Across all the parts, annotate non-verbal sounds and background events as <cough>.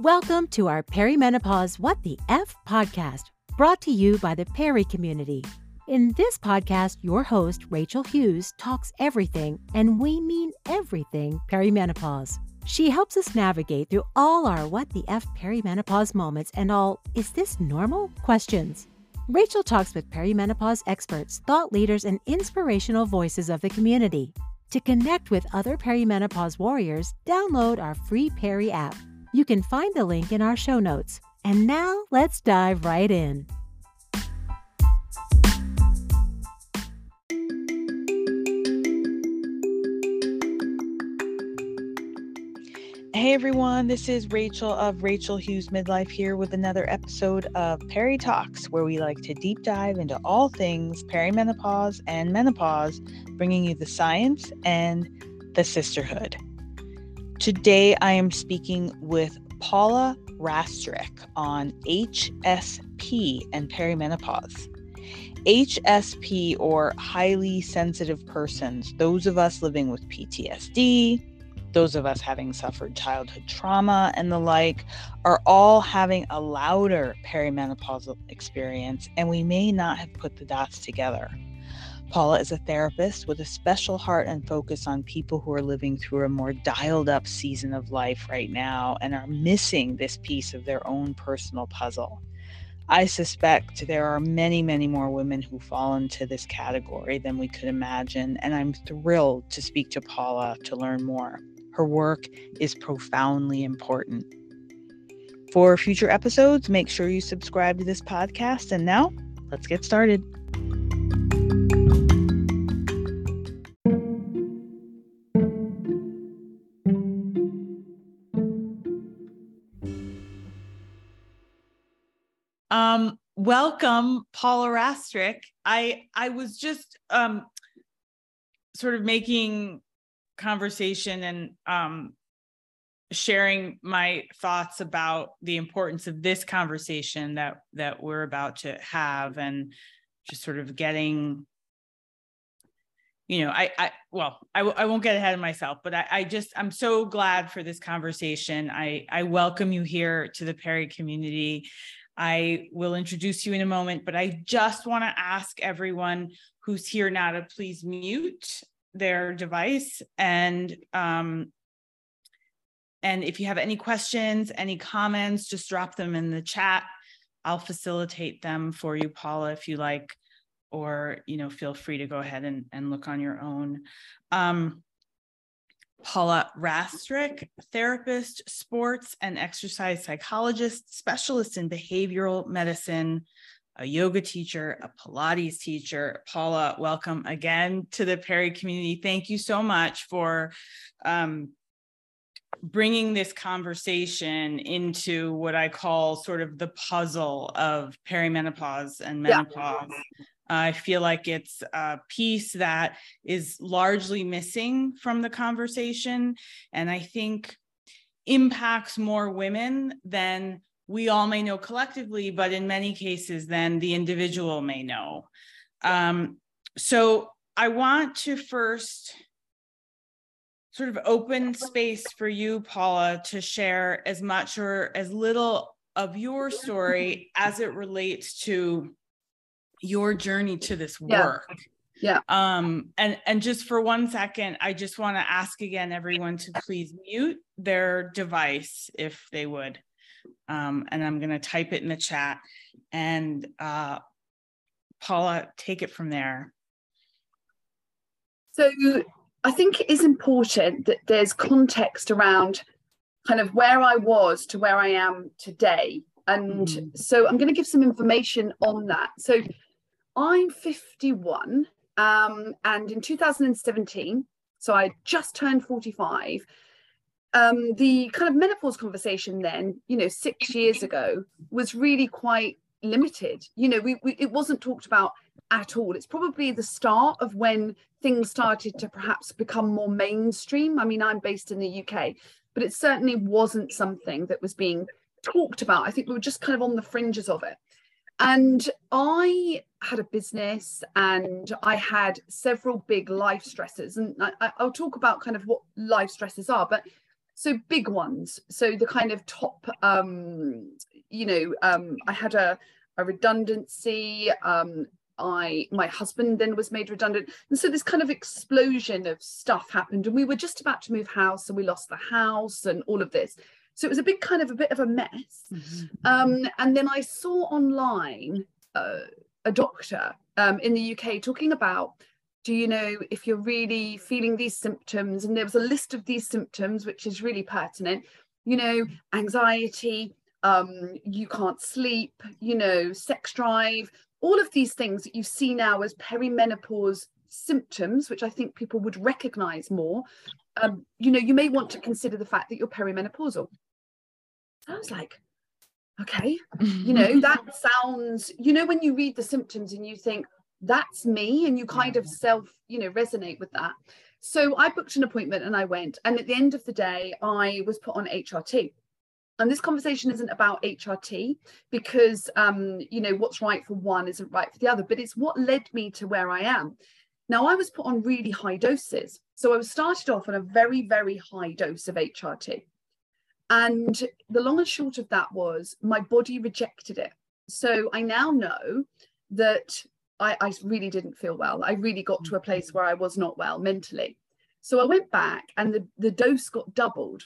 Welcome to our Perimenopause What the F podcast, brought to you by the Perry community. In this podcast, your host, Rachel Hughes, talks everything, and we mean everything, perimenopause. She helps us navigate through all our What the F perimenopause moments and all, is this normal? questions. Rachel talks with perimenopause experts, thought leaders, and inspirational voices of the community. To connect with other perimenopause warriors, download our free Perry app. You can find the link in our show notes. And now let's dive right in. Hey everyone, this is Rachel of Rachel Hughes Midlife here with another episode of Perry Talks, where we like to deep dive into all things perimenopause and menopause, bringing you the science and the sisterhood. Today, I am speaking with Paula Rastrick on HSP and perimenopause. HSP, or highly sensitive persons, those of us living with PTSD, those of us having suffered childhood trauma and the like, are all having a louder perimenopausal experience, and we may not have put the dots together. Paula is a therapist with a special heart and focus on people who are living through a more dialed up season of life right now and are missing this piece of their own personal puzzle. I suspect there are many, many more women who fall into this category than we could imagine, and I'm thrilled to speak to Paula to learn more. Her work is profoundly important. For future episodes, make sure you subscribe to this podcast. And now, let's get started. Um, welcome, Paula Rastrick. I I was just um sort of making conversation and um sharing my thoughts about the importance of this conversation that that we're about to have and just sort of getting you know i i well I I won't get ahead of myself but I, I just i'm so glad for this conversation i i welcome you here to the Perry community I will introduce you in a moment, but I just want to ask everyone who's here now to please mute their device and um, and if you have any questions, any comments, just drop them in the chat. I'll facilitate them for you, Paula, if you like, or you know, feel free to go ahead and, and look on your own. Um, Paula Rastrick, therapist, sports and exercise psychologist, specialist in behavioral medicine, a yoga teacher, a Pilates teacher. Paula, welcome again to the Perry community. Thank you so much for um, bringing this conversation into what I call sort of the puzzle of perimenopause and menopause. Yeah. I feel like it's a piece that is largely missing from the conversation. And I think impacts more women than we all may know collectively, but in many cases, than the individual may know. Um, so I want to first sort of open space for you, Paula, to share as much or as little of your story as it relates to your journey to this work. Yeah. Yeah. Um, and and just for one second, I just want to ask again everyone to please mute their device if they would. Um, and I'm going to type it in the chat. And uh, Paula, take it from there. So I think it is important that there's context around kind of where I was to where I am today. And mm. so I'm going to give some information on that. So I'm 51, um, and in 2017, so I just turned 45. Um, the kind of menopause conversation then, you know, six years ago, was really quite limited. You know, we, we it wasn't talked about at all. It's probably the start of when things started to perhaps become more mainstream. I mean, I'm based in the UK, but it certainly wasn't something that was being talked about. I think we were just kind of on the fringes of it. And I had a business and I had several big life stresses. And I, will talk about kind of what life stresses are. But so big ones so the kind of top um you know um i had a a redundancy um I my husband then was made redundant and so this kind of explosion of stuff happened and we were just about to move house and we lost the house and all of this so it was a big kind of a bit of a mess mm-hmm. um, and then I saw online uh, a doctor um, in the UK talking about do you know if you're really feeling these symptoms and there was a list of these symptoms which is really pertinent you know anxiety um, you can't sleep you know sex drive all of these things that you see now as perimenopause symptoms, which I think people would recognize more, um, you know, you may want to consider the fact that you're perimenopausal. I was like, okay, you know, <laughs> that sounds, you know, when you read the symptoms and you think, that's me, and you kind of self, you know, resonate with that. So I booked an appointment and I went. And at the end of the day, I was put on HRT and this conversation isn't about HRT because um, you know what's right for one isn't right for the other, but it's what led me to where I am. Now I was put on really high doses, so I was started off on a very very high dose of HRT, and the long and short of that was my body rejected it. So I now know that I, I really didn't feel well. I really got to a place where I was not well mentally. So I went back and the, the dose got doubled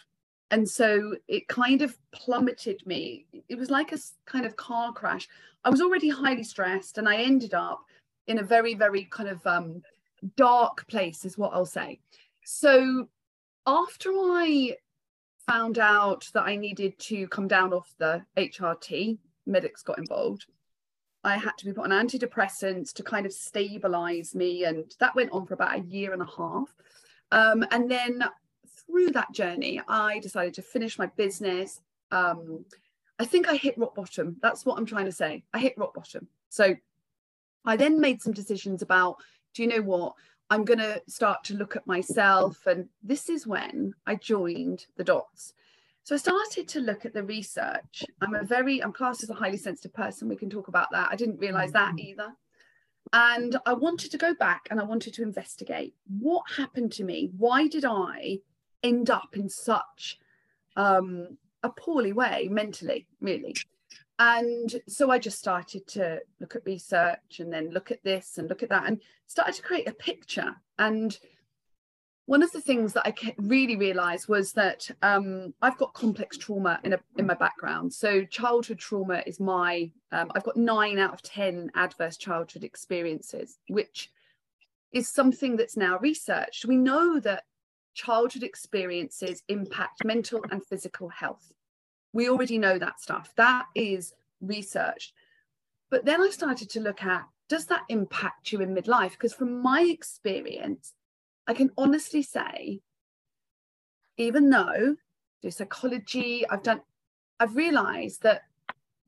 and so it kind of plummeted me it was like a kind of car crash i was already highly stressed and i ended up in a very very kind of um, dark place is what i'll say so after i found out that i needed to come down off the hrt medics got involved i had to be put on antidepressants to kind of stabilize me and that went on for about a year and a half um, and then through that journey, I decided to finish my business. Um, I think I hit rock bottom. That's what I'm trying to say. I hit rock bottom. So I then made some decisions about, do you know what? I'm going to start to look at myself. And this is when I joined the dots. So I started to look at the research. I'm a very, I'm classed as a highly sensitive person. We can talk about that. I didn't realize that mm-hmm. either. And I wanted to go back and I wanted to investigate what happened to me. Why did I end up in such um, a poorly way mentally, really. And so I just started to look at research and then look at this and look at that and started to create a picture. And one of the things that I really realized was that um, I've got complex trauma in, a, in my background. So childhood trauma is my, um, I've got nine out of 10 adverse childhood experiences, which is something that's now researched. We know that childhood experiences impact mental and physical health. We already know that stuff. That is researched. But then I started to look at does that impact you in midlife? Because from my experience, I can honestly say, even though do psychology, I've done, I've realized that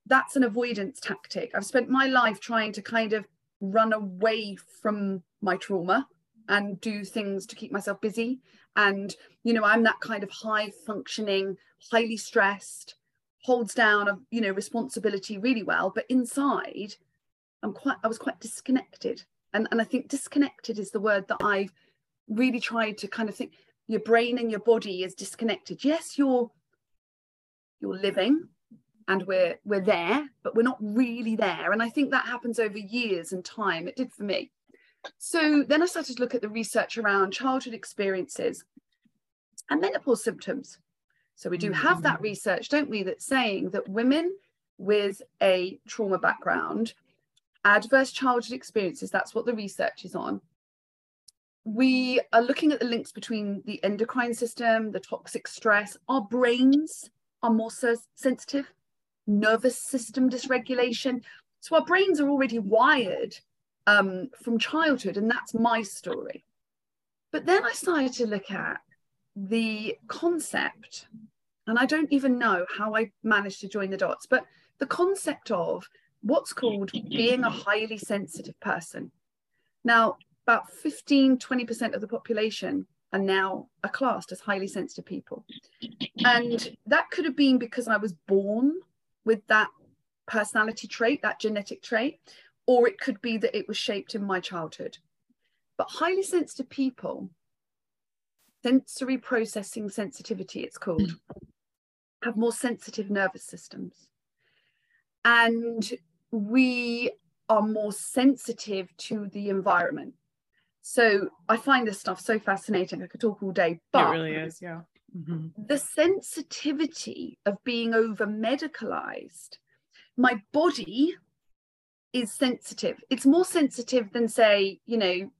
that's an avoidance tactic. I've spent my life trying to kind of run away from my trauma and do things to keep myself busy. And you know i'm that kind of high functioning highly stressed holds down a you know responsibility really well. But inside i'm quite i was quite disconnected. And and i think disconnected is the word that i've really tried to kind of think your brain and your body is disconnected. Yes you're you're living and we're we're there but we're not really there. And i think that happens over years and time. It did for me so then I started to look at the research around childhood experiences and menopause symptoms. So we do have that mm. research, don't we, that's saying that women with a trauma background, adverse childhood experiences, that's what the research is on. We are looking at the links between the endocrine system, the toxic stress, our brains are more sensitive, nervous system dysregulation. So our brains are already wired um, from childhood, and that's my story. But then I started to look at the concept, and I don't even know how I managed to join the dots, but the concept of what's called being a highly sensitive person. Now, about 15, 20% of the population are now are classed as highly sensitive people. And that could have been because I was born with that personality trait, that genetic trait, or it could be that it was shaped in my childhood. But highly sensitive people, sensory processing sensitivity, it's called, have more sensitive nervous systems. And we are more sensitive to the environment. So I find this stuff so fascinating. I could talk all day, but it really is, yeah. Mm-hmm. The sensitivity of being over medicalized, my body is sensitive. It's more sensitive than, say, you know,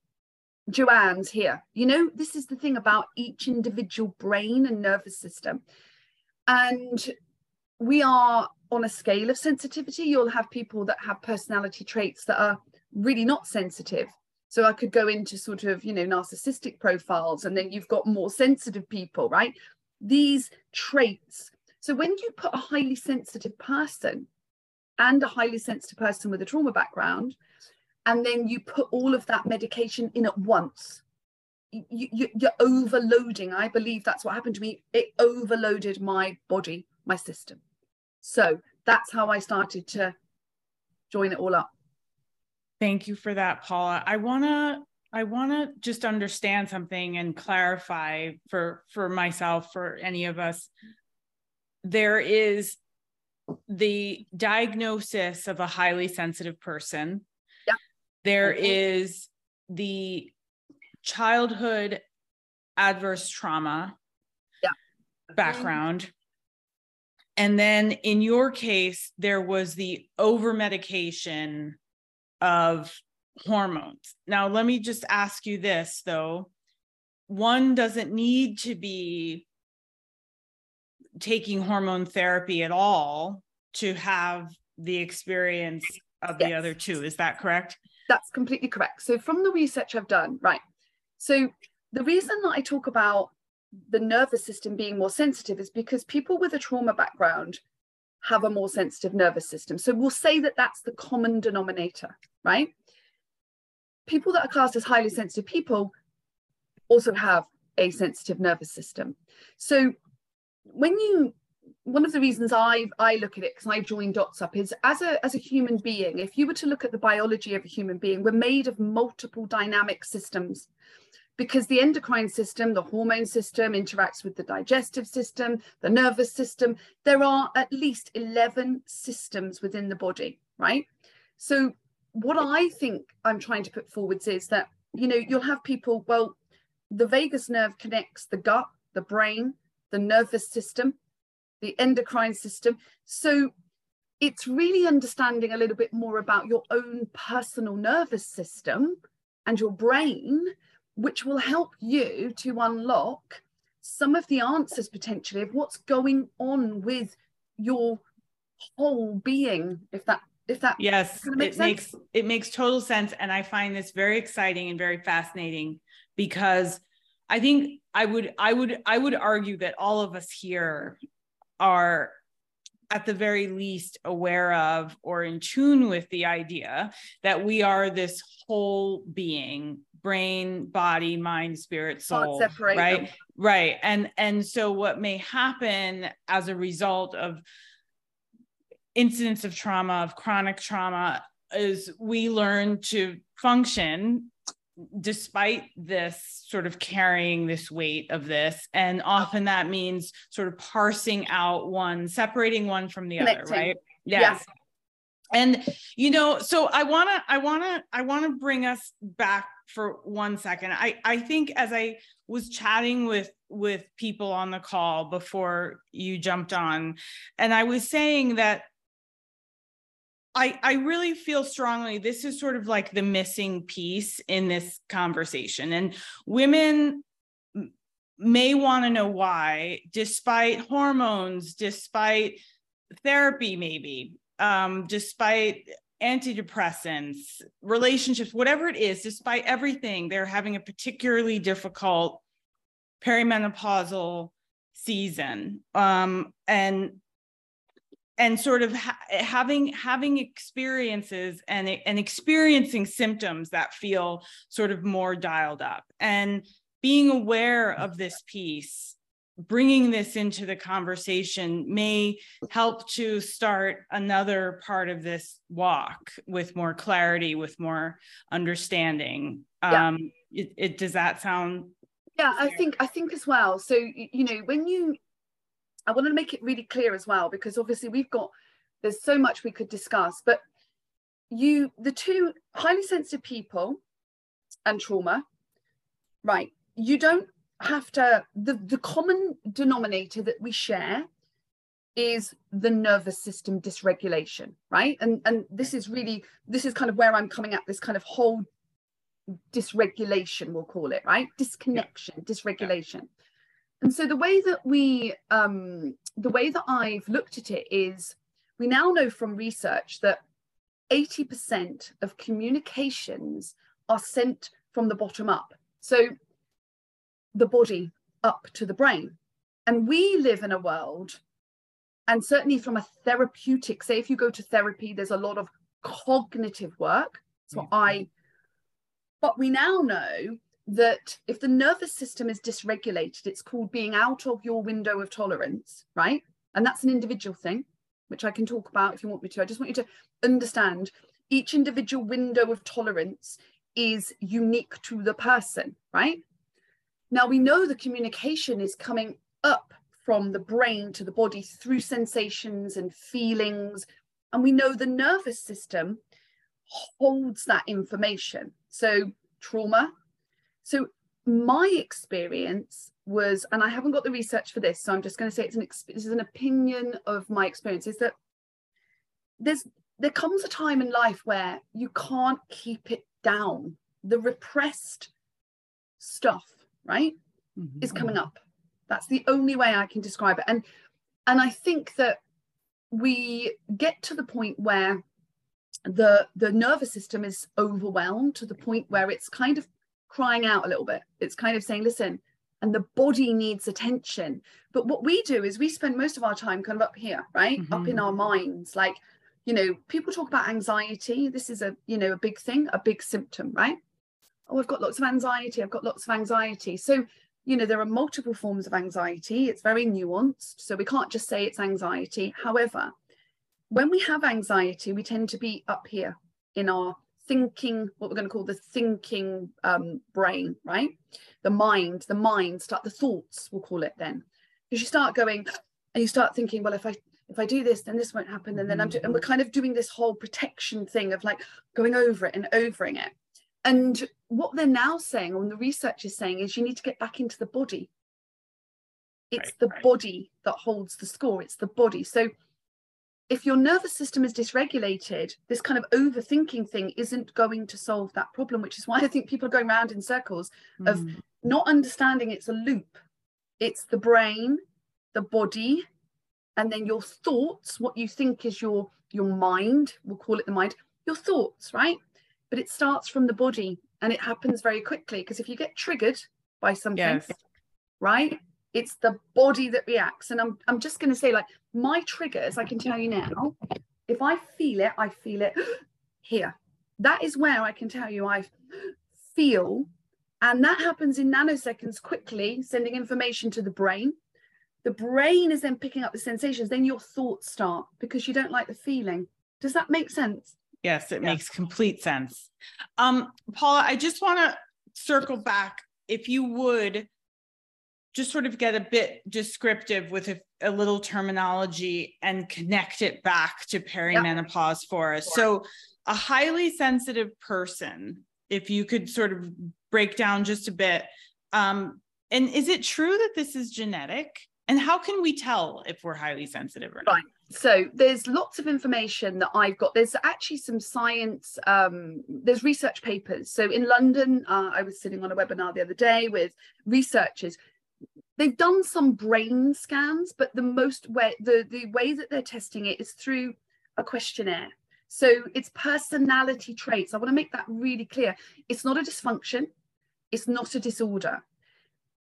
Joanne's here. You know, this is the thing about each individual brain and nervous system. And we are on a scale of sensitivity. You'll have people that have personality traits that are really not sensitive. So I could go into sort of, you know, narcissistic profiles, and then you've got more sensitive people, right? These traits. So when you put a highly sensitive person and a highly sensitive person with a trauma background, and then you put all of that medication in at once, you, you, you're overloading. I believe that's what happened to me. It overloaded my body, my system. So that's how I started to join it all up. Thank you for that, Paula. I want to I want to just understand something and clarify for for myself for any of us. There is the diagnosis of a highly sensitive person. Yeah. There mm-hmm. is the childhood adverse trauma yeah. background. And then in your case, there was the over medication of hormones. Now, let me just ask you this though. One doesn't need to be taking hormone therapy at all to have the experience of the yes. other two. Is that correct? That's completely correct. So, from the research I've done, right. So, the reason that I talk about the nervous system being more sensitive is because people with a trauma background have a more sensitive nervous system. So we'll say that that's the common denominator, right? People that are classed as highly sensitive people also have a sensitive nervous system. So when you one of the reasons I I look at it because I joined dots up is as a as a human being, if you were to look at the biology of a human being, we're made of multiple dynamic systems because the endocrine system, the hormone system interacts with the digestive system, the nervous system. There are at least 11 systems within the body, right? So, what I think I'm trying to put forwards is that, you know, you'll have people, well, the vagus nerve connects the gut, the brain, the nervous system, the endocrine system. So, it's really understanding a little bit more about your own personal nervous system and your brain which will help you to unlock some of the answers potentially of what's going on with your whole being if that if that yes it sense. makes it makes total sense and i find this very exciting and very fascinating because i think i would i would i would argue that all of us here are at the very least aware of or in tune with the idea that we are this whole being brain body mind spirit soul right them. right and and so what may happen as a result of incidents of trauma of chronic trauma is we learn to function despite this sort of carrying this weight of this and often that means sort of parsing out one separating one from the Connecting. other right yes. yes and you know so i want to i want to i want to bring us back for one second i i think as i was chatting with with people on the call before you jumped on and i was saying that I, I really feel strongly this is sort of like the missing piece in this conversation. And women may want to know why, despite hormones, despite therapy, maybe, um, despite antidepressants, relationships, whatever it is, despite everything, they're having a particularly difficult perimenopausal season. Um, and and sort of ha- having having experiences and and experiencing symptoms that feel sort of more dialed up. And being aware of this piece bringing this into the conversation may help to start another part of this walk with more clarity with more understanding. Yeah. um it, it does that sound yeah i think i think as well. So you know when you i want to make it really clear as well because obviously we've got there's so much we could discuss but you the two highly sensitive people and trauma right you don't have to the the common denominator that we share is the nervous system dysregulation right and and this is really this is kind of where i'm coming at this kind of whole dysregulation we'll call it right disconnection yeah. dysregulation yeah. And so the way that we um the way that i've looked at it is we now know from research that 80% of communications are sent from the bottom up. So the body up to the brain. And we live in a world and certainly from a therapeutic say if you go to therapy there's a lot of cognitive work. That's what i but we now know that if the nervous system is dysregulated it's called being out of your window of tolerance right and that's an individual thing which i can talk about if you want me to i just want you to understand each individual window of tolerance is unique to the person right now we know the communication is coming up from the brain to the body through sensations and feelings. And we know the nervous system holds that information. So, trauma. So, my experience was, and I haven't got the research for this, so I'm just going to say it's an this is an opinion of my experience, is that there's there comes a time in life where you can't keep it down. The repressed stuff, right, mm-hmm. is coming up. That's the only way I can describe it. And and I think that we get to the point where the the nervous system is overwhelmed to the point where it's kind of crying out a little bit. It's kind of saying, listen, and the body needs attention. But what we do is we spend most of our time kind of up here, right? Mm-hmm. Up in our minds. Like, you know, people talk about anxiety. This is a, you know, a big thing, a big symptom, right? Oh, I've got lots of anxiety. I've got lots of anxiety. So you know, there are multiple forms of anxiety. It's very nuanced. So we can't just say it's anxiety. However, when we have anxiety, we tend to be up here in our thinking, what we're going to call the thinking um, brain, right? The mind, the mind, start the thoughts, we'll call it then. Because you start going and you start thinking, well, if I if I do this, then this won't happen. And then I'm, do- and we're kind of doing this whole protection thing of like going over it and overing it. And what they're now saying, or the research is saying, is you need to get back into the body. It's right, the right. body that holds the score, it's the body. So if your nervous system is dysregulated, this kind of overthinking thing isn't going to solve that problem, which is why <laughs> I think people are going around in circles mm. of hmm. not understanding it's a loop. It's the brain, the body, and then your thoughts, what you think is your your mind, we'll call it the mind, your thoughts, right? but it starts from the body and it happens very quickly because if you get triggered by something yes. right it's the body that reacts. And i'm, I'm just going to say like my triggers i can tell you now if i feel it i feel it <gasps> here. That is where i can tell you i feel and that happens in nanoseconds quickly sending information to the brain. The brain is then picking up the sensations then your thoughts start because you don't like the feeling. Does that make sense? Yes, it makes complete sense. Um, Paula, I just want to circle back, if you would, just sort of get a bit descriptive with a, a little terminology and connect it back to perimenopause yep. for us. So, a highly sensitive person, if you could sort of break down just a bit, um, and is it true that this is genetic? And how can we tell if we're highly sensitive or not? Right so there's lots of information that I've got. There's actually some science, um, there's research papers. So in London, uh, I was sitting on a webinar the other day with researchers. They've done some brain scans, but the most way the, the way that they're testing it is through a questionnaire. So it's personality traits. I want to make that really clear. It's not a dysfunction, it's not a disorder,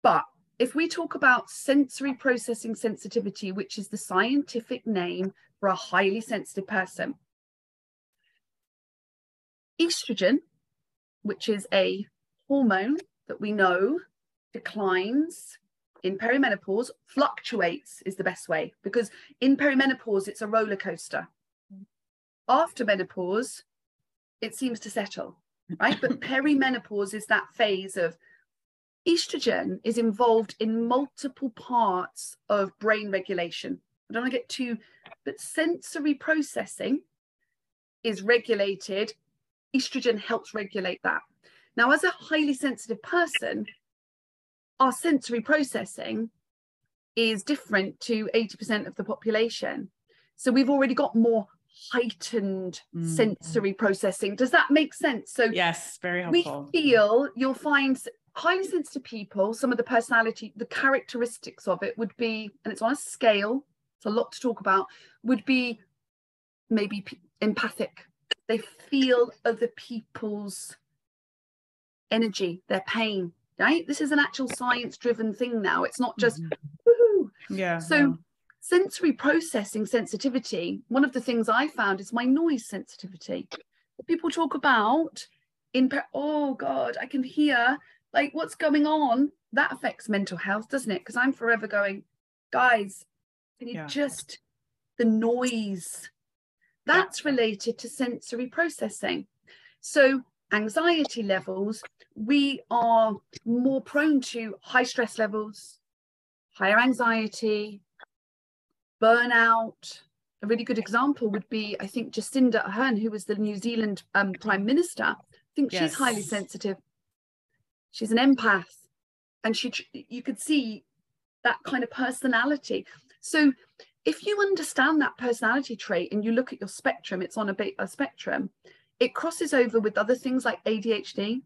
but if we talk about sensory processing sensitivity, which is the scientific name for a highly sensitive person, estrogen, which is a hormone that we know declines in perimenopause, fluctuates is the best way because in perimenopause it's a roller coaster. After menopause, it seems to settle, right? but <laughs> perimenopause is that phase of estrogen is involved in multiple parts of brain regulation. I don't want to get too, but sensory processing is regulated. Estrogen helps regulate that. Now, as a highly sensitive person, our sensory processing is different to 80% of the population. So we've already got more heightened mm. sensory processing. Does that make sense? So yes, very helpful. We feel you'll find highly sensitive people, some of the personality, the characteristics of it would be, and it's on a scale, it's a lot to talk about, would be maybe empathic. They feel other people's energy, their pain, right? This is an actual science driven thing now. It's not just, mm-hmm. yeah. So, yeah. sensory processing sensitivity, one of the things I found is my noise sensitivity. People talk about in, oh God, I can hear like what's going on. That affects mental health, doesn't it? Because I'm forever going, guys, can you yeah. just, the noise, that's related to sensory processing. So, anxiety levels, we are more prone to high stress levels, higher anxiety, burnout. A really good example would be, I think, Jacinda Ardern, who was the New Zealand um, Prime Minister. I think yes. she's highly sensitive. She's an empath, and she you could see that kind of personality. So, if you understand that personality trait and you look at your spectrum, it's on a, a spectrum it crosses over with other things like ADHD,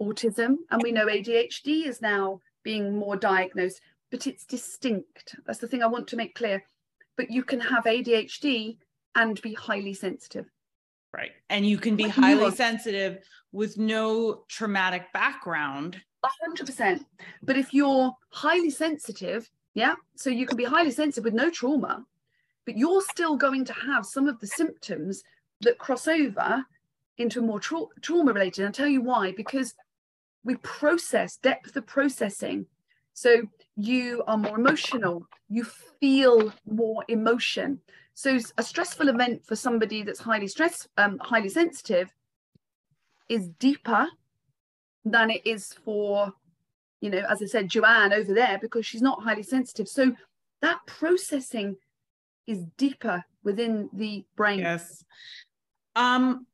autism, and we know ADHD is now being more diagnosed, but it's distinct. That's the thing I want to make clear. But you can have ADHD and be highly sensitive. Right. And you can be like highly sensitive with no traumatic background. 100%. But if you're highly sensitive, yeah, so you can be highly sensitive with no trauma, but you're still going to have some of the symptoms that cross over into a more tra- trauma related. I'll tell you why, because we process depth of processing. So you are more emotional, you feel more emotion. So a stressful event for somebody that's highly stress, um, highly sensitive, is deeper than it is for, you know, as I said, Joanne over there because she's not highly sensitive. So that processing is deeper within the brain. Yes. Um,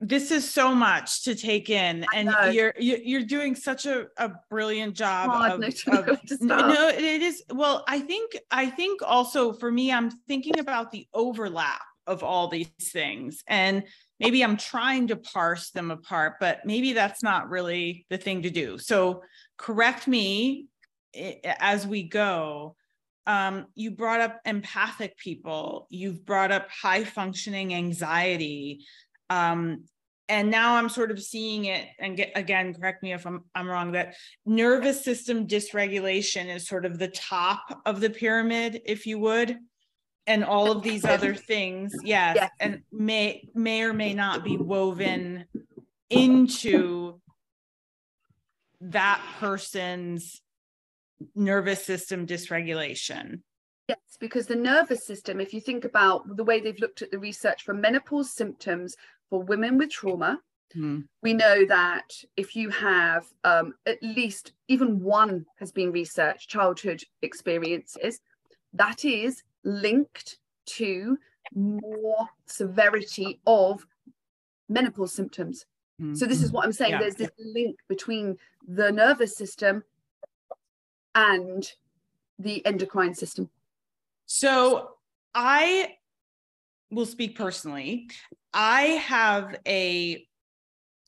this is so much to take in and you're you're doing such a, a brilliant job of, <laughs> of, no it is well i think i think also for me i'm thinking about the overlap of all these things and maybe i'm trying to parse them apart but maybe that's not really the thing to do. So correct me as we go um, you brought up empathic people. You've brought up high functioning anxiety. Um, and now i'm sort of seeing it and get, again correct me if I'm, I'm wrong that nervous system dysregulation is sort of the top of the pyramid if you would and all of these other things. Yes, yes. and may may or may not be woven into that person's nervous system dysregulation. Yes, because the nervous system, if you think about the way they've looked at the research for menopause symptoms for women with trauma, mm. we know that if you have um, at least even one has been researched childhood experiences, that is linked to more severity of menopause symptoms. Mm. So this is what I'm saying. Yeah. There's this link between the nervous system and the endocrine system? So I will speak personally. I have a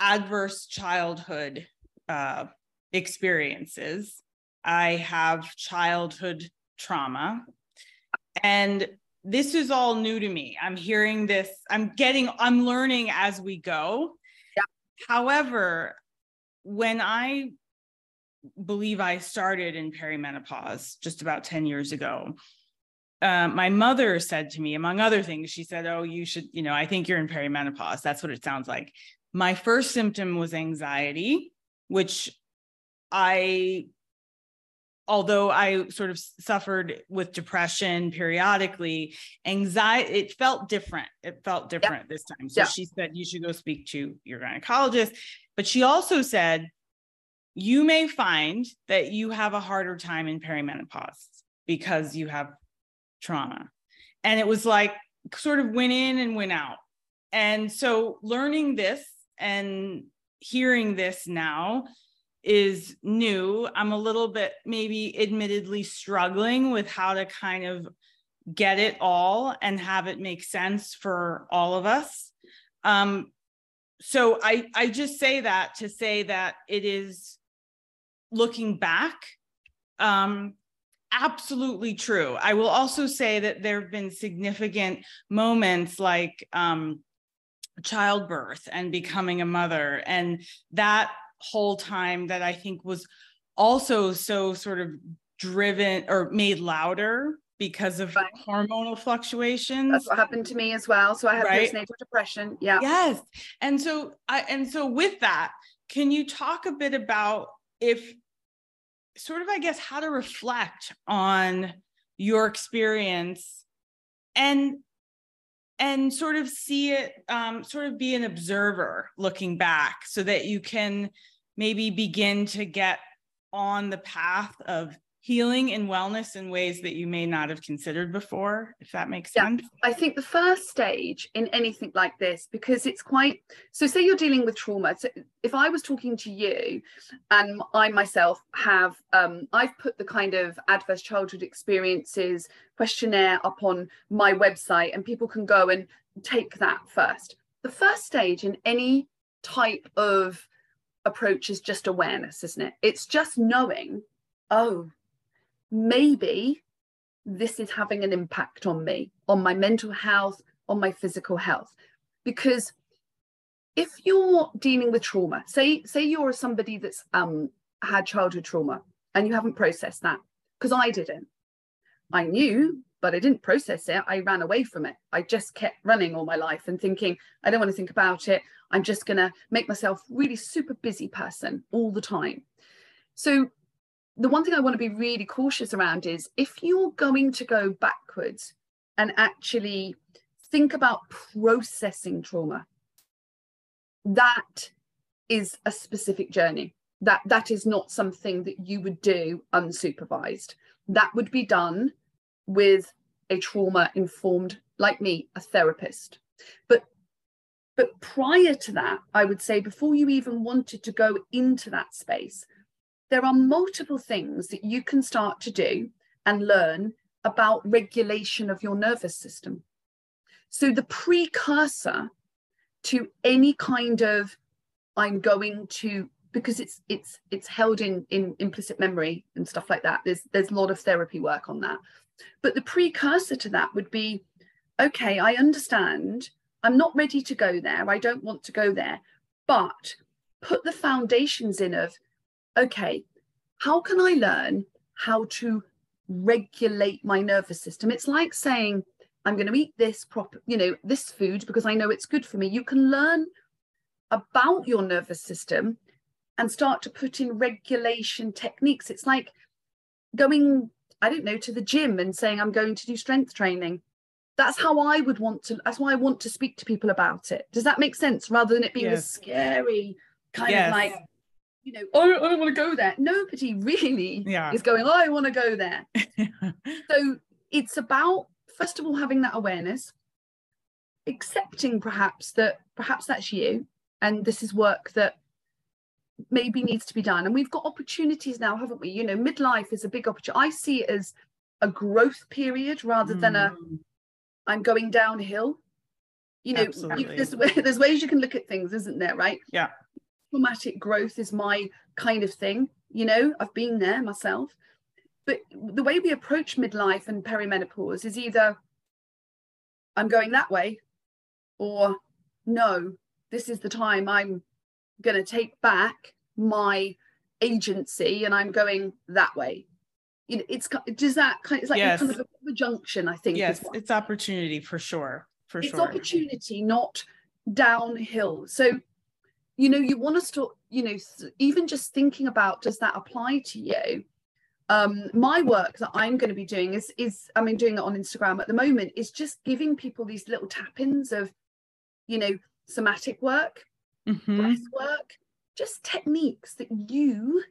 adverse childhood uh, experiences. I have childhood trauma. And this is all new to me. I'm hearing this, I'm getting, I'm learning as we go. Yeah. However, when I believe I started in perimenopause just about 10 years ago. Uh, my mother said to me, among other things, she said, Oh, you should, you know, I think you're in perimenopause. That's what it sounds like. My first symptom was anxiety, which I, although I sort of suffered with depression periodically, anxiety, it felt different. It felt different this time. So she said, You should go speak to your gynecologist. But she also said, you may find that you have a harder time in perimenopause because you have trauma. And it was like sort of went in and went out. And so learning this and hearing this now is new. I'm a little bit maybe admittedly struggling with how to kind of get it all and have it make sense for all of us. Um, so I I just say that to say that it is looking back, um, absolutely true. I will also say that there have been significant moments like um, childbirth and becoming a mother, and that whole time that I think was also so sort of driven or made louder because of right. hormonal fluctuations. That's what happened to me as well. So I have right? postnatal depression. Yeah. Yes. And so I and so with that, can you talk a bit about if sort of, I guess, how to reflect on your experience and and sort of see it um, sort of be an observer looking back so that you can maybe begin to get on the path of healing and wellness in ways that you may not have considered before, if that makes sense. I think the first stage in anything like this, because it's quite so, say you're dealing with trauma. So if I was talking to you and I myself have, um, I've put the kind of adverse childhood experiences questionnaire up on my website, and people can go and take that first. The first stage in any type of approach is just awareness, isn't it? It's just knowing, oh, maybe this is having an impact on me, on my mental health, on my physical health. Because if you're dealing with trauma, say, say you're somebody that's um, had childhood trauma and you haven't processed that, because I didn't. I knew, but I didn't process it. I ran away from it. I just kept running all my life and thinking, I don't want to think about it. I'm just going to make myself really super busy person all the time. So the one thing I want to be really cautious around is if you're going to go backwards and actually think about processing trauma, that is a specific journey. That that is not something that you would do unsupervised. That would be done with a trauma informed, like me, a therapist. But but prior to that, I would say before you even wanted to go into that space, there are multiple things that you can start to do and learn about regulation of your nervous system. So the precursor to any kind of I'm going to because it's it's it's held in in implicit memory and stuff like that. There's there's a lot of therapy work on that. But the precursor to that would be okay, I understand. I'm not ready to go there. I don't want to go there. But put the foundations in of okay, how can I learn how to regulate my nervous system? It's like saying, I'm going to eat this proper, you know, this food because I know it's good for me. You can learn about your nervous system and start to put in regulation techniques. It's like going, I don't know, to the gym and saying, I'm going to do strength training. That's how I would want to, that's why I want to speak to people about it. Does that make sense? Rather than it being yes. a scary kind yes. of like, you know, oh, I don't want to go there. Nobody <laughs> really yeah. is going, oh, I want to go there. <laughs> so it's about, first of all, having that awareness, accepting perhaps that perhaps that's you and this is work that maybe needs to be done. And we've got opportunities now, haven't we? You know, midlife is a big opportunity. I see it as a growth period rather mm. than a mm. I'm going downhill. You know, you, there's, <laughs> there's ways you can look at things, isn't there? Right? Yeah traumatic growth is my kind of thing. You know, I've been there myself. But the way we approach midlife and perimenopause is either I'm going that way or no, this is the time I'm going to take back my agency and I'm going that way. You know, it's does that kind of, it's like yes. kind of a, junction, I think. Yes, it's opportunity for sure. For it's sure. It's opportunity, not downhill. So you know you want to start you know even just thinking about does that apply to you um my work that i'm going to be doing is is i mean doing it on instagram at the moment is just giving people these little tap-ins of you know somatic work mm-hmm. breath work just techniques that you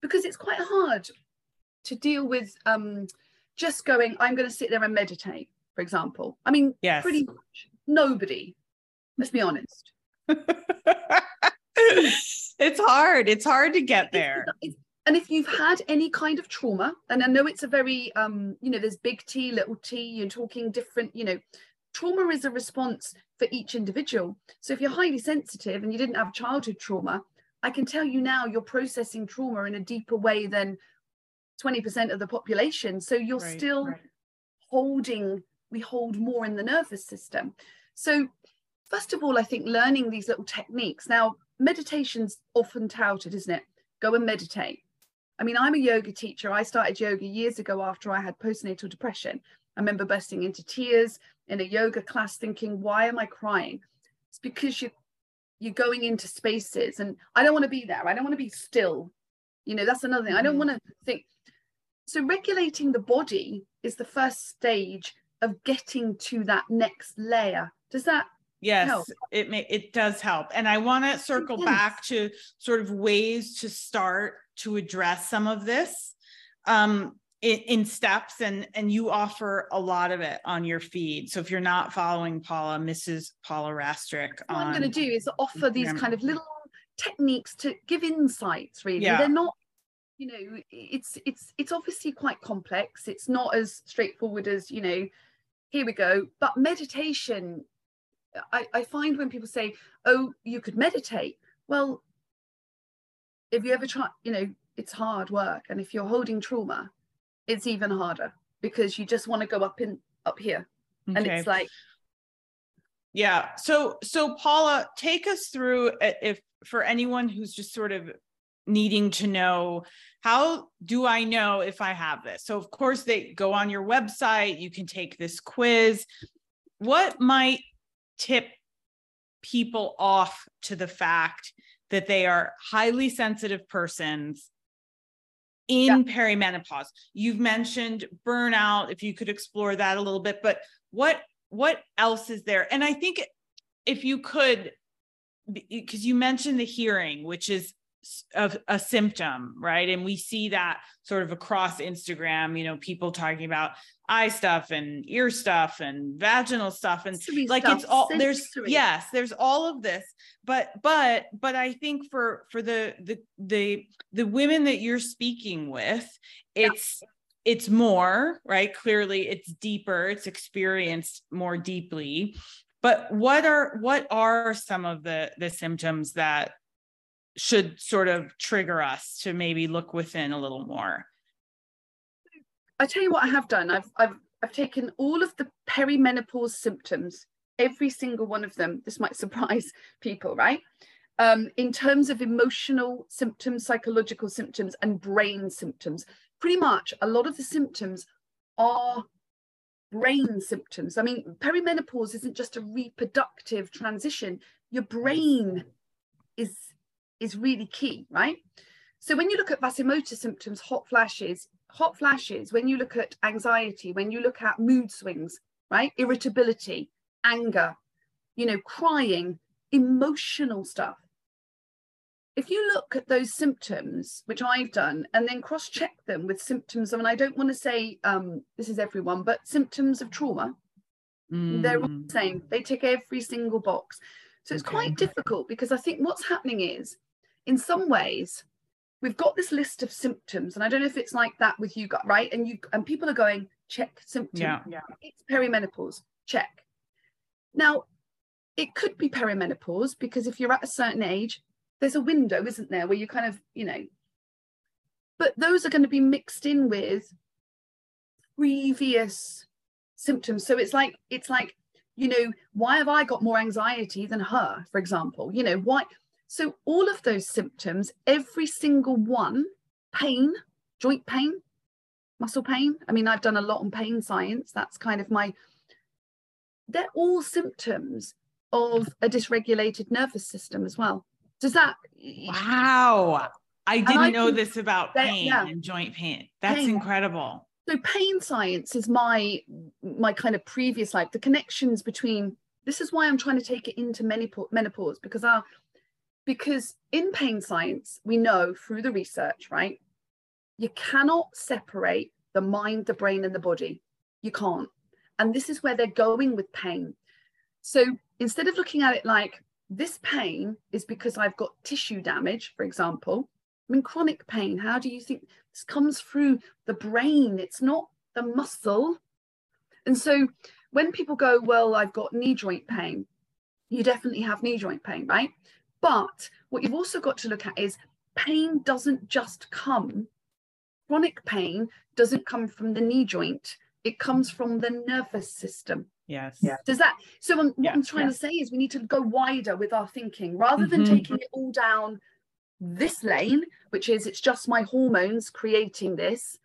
because it's quite hard to deal with um just going i'm going to sit there and meditate for example i mean yes. pretty much nobody let's be honest <laughs> it's hard. It's hard to get there. it's, and if you've had any kind of trauma and i know it's a very um you know there's big t little t you're talking different you know trauma is a response for each individual. So if you're highly sensitive and you didn't have childhood trauma i can tell you now you're processing trauma in a deeper way than 20% of the population. So you're right, still right. holding we hold more in the nervous system. So first of all i think learning these little techniques. Now meditation's often touted isn't it go and meditate I mean, I'm a yoga teacher. I started yoga years ago after I had postnatal depression. I remember bursting into tears in a yoga class thinking, why am I crying? It's because you're you're going into spaces and I don't want to be there. I don't want to be still. You know, that's another thing. I don't mm-hmm. want to think. So regulating the body is the first stage of getting to that next layer. Does that yes it may it does help and i want to circle back to sort of ways to start to address some of this um, in, in, steps and and you offer a lot of it on your feed. So if you're not following paula mrs paula rastrick what i'm going to do is offer these kind of little techniques to give insights really. Yeah. they're not you know it's it's it's obviously quite complex. It's not as straightforward as you know here we go. But meditation I, I find when people say oh you could meditate well if you ever try, you know, it's hard work. And if you're holding trauma, it's even harder because you just want to go up in up here. Okay. And it's like yeah. So so Paula, take us through uh, if for anyone who's just sort of needing to know how do I know if I have this? So of course they go on your website, you can take this quiz. What might tip people off to the fact that they are highly sensitive persons in yeah. perimenopause. You've mentioned burnout, if you could explore that a little bit, but what what else is there? And I think if you could because you mentioned the hearing, which is a, a symptom, right? And we see that sort of across Instagram, you know, people talking about eye stuff and ear stuff and vaginal stuff and sensory like stuff, it's all sensory. there's yes there's all of this but but but i think for for the the the the women that you're speaking with it's yeah. it's more right clearly it's deeper it's experienced more deeply but what are what are some of the the symptoms that should sort of trigger us to maybe look within a little more I tell you what I have done. I've I've I've taken all of the perimenopause symptoms, every single one of them. This might <laughs> surprise people, right? Um, in terms of emotional symptoms, psychological symptoms, and brain symptoms. Pretty much a lot of the symptoms are brain symptoms. I mean, perimenopause isn't just a reproductive transition. Your brain is is really key, right? So when you look at vasomotor symptoms, hot flashes, hot flashes, when you look at anxiety, when you look at mood swings, right? Irritability, anger, you know, crying, emotional stuff. If you look at those symptoms, which I've done, and then cross check them with symptoms, I mean, I don't want to say um, this is everyone, but symptoms of trauma, mm. they're all the same. They tick every single box. So it's okay. quite difficult because I think what's happening is, in some ways, we've got this list of symptoms and i don't know if it's like that with you got right? And you and people are going check symptom. Yeah, yeah. it's perimenopause. Check. Now it could be perimenopause because if you're at a certain age there's a window isn't there where you kind of you know but those are going to be mixed in with previous symptoms. So it's like it's like you know why have i got more anxiety than her for example? You know why so, all of those symptoms, every single one, pain, joint pain, muscle pain. I mean, I've done a lot on pain science. That's kind of my, they're all symptoms of a dysregulated nervous system as well. Does that? Wow. I didn't I know this about pain yeah. and joint pain. That's pain. incredible. So pain science is my my kind of previous life. The connections between this is why I'm trying to take it into menopause because our because in pain science, we know through the research, right? You cannot separate the mind, the brain, and the body. You can't. And this is where they're going with pain. So instead of looking at it like this pain is because I've got tissue damage, for example, I mean, chronic pain, how do you think this comes through the brain? It's not the muscle. And so when people go, Well, I've got knee joint pain, you definitely have knee joint pain, right? But what you've also got to look at is pain doesn't just come, chronic pain doesn't come from the knee joint, it comes from the nervous system. Yes. Yeah. Does that? So I'm, what Yeah. I'm trying Yeah. to say is we need to go wider with our thinking rather than Mhm. taking it all down this lane, which is it's just my hormones creating this.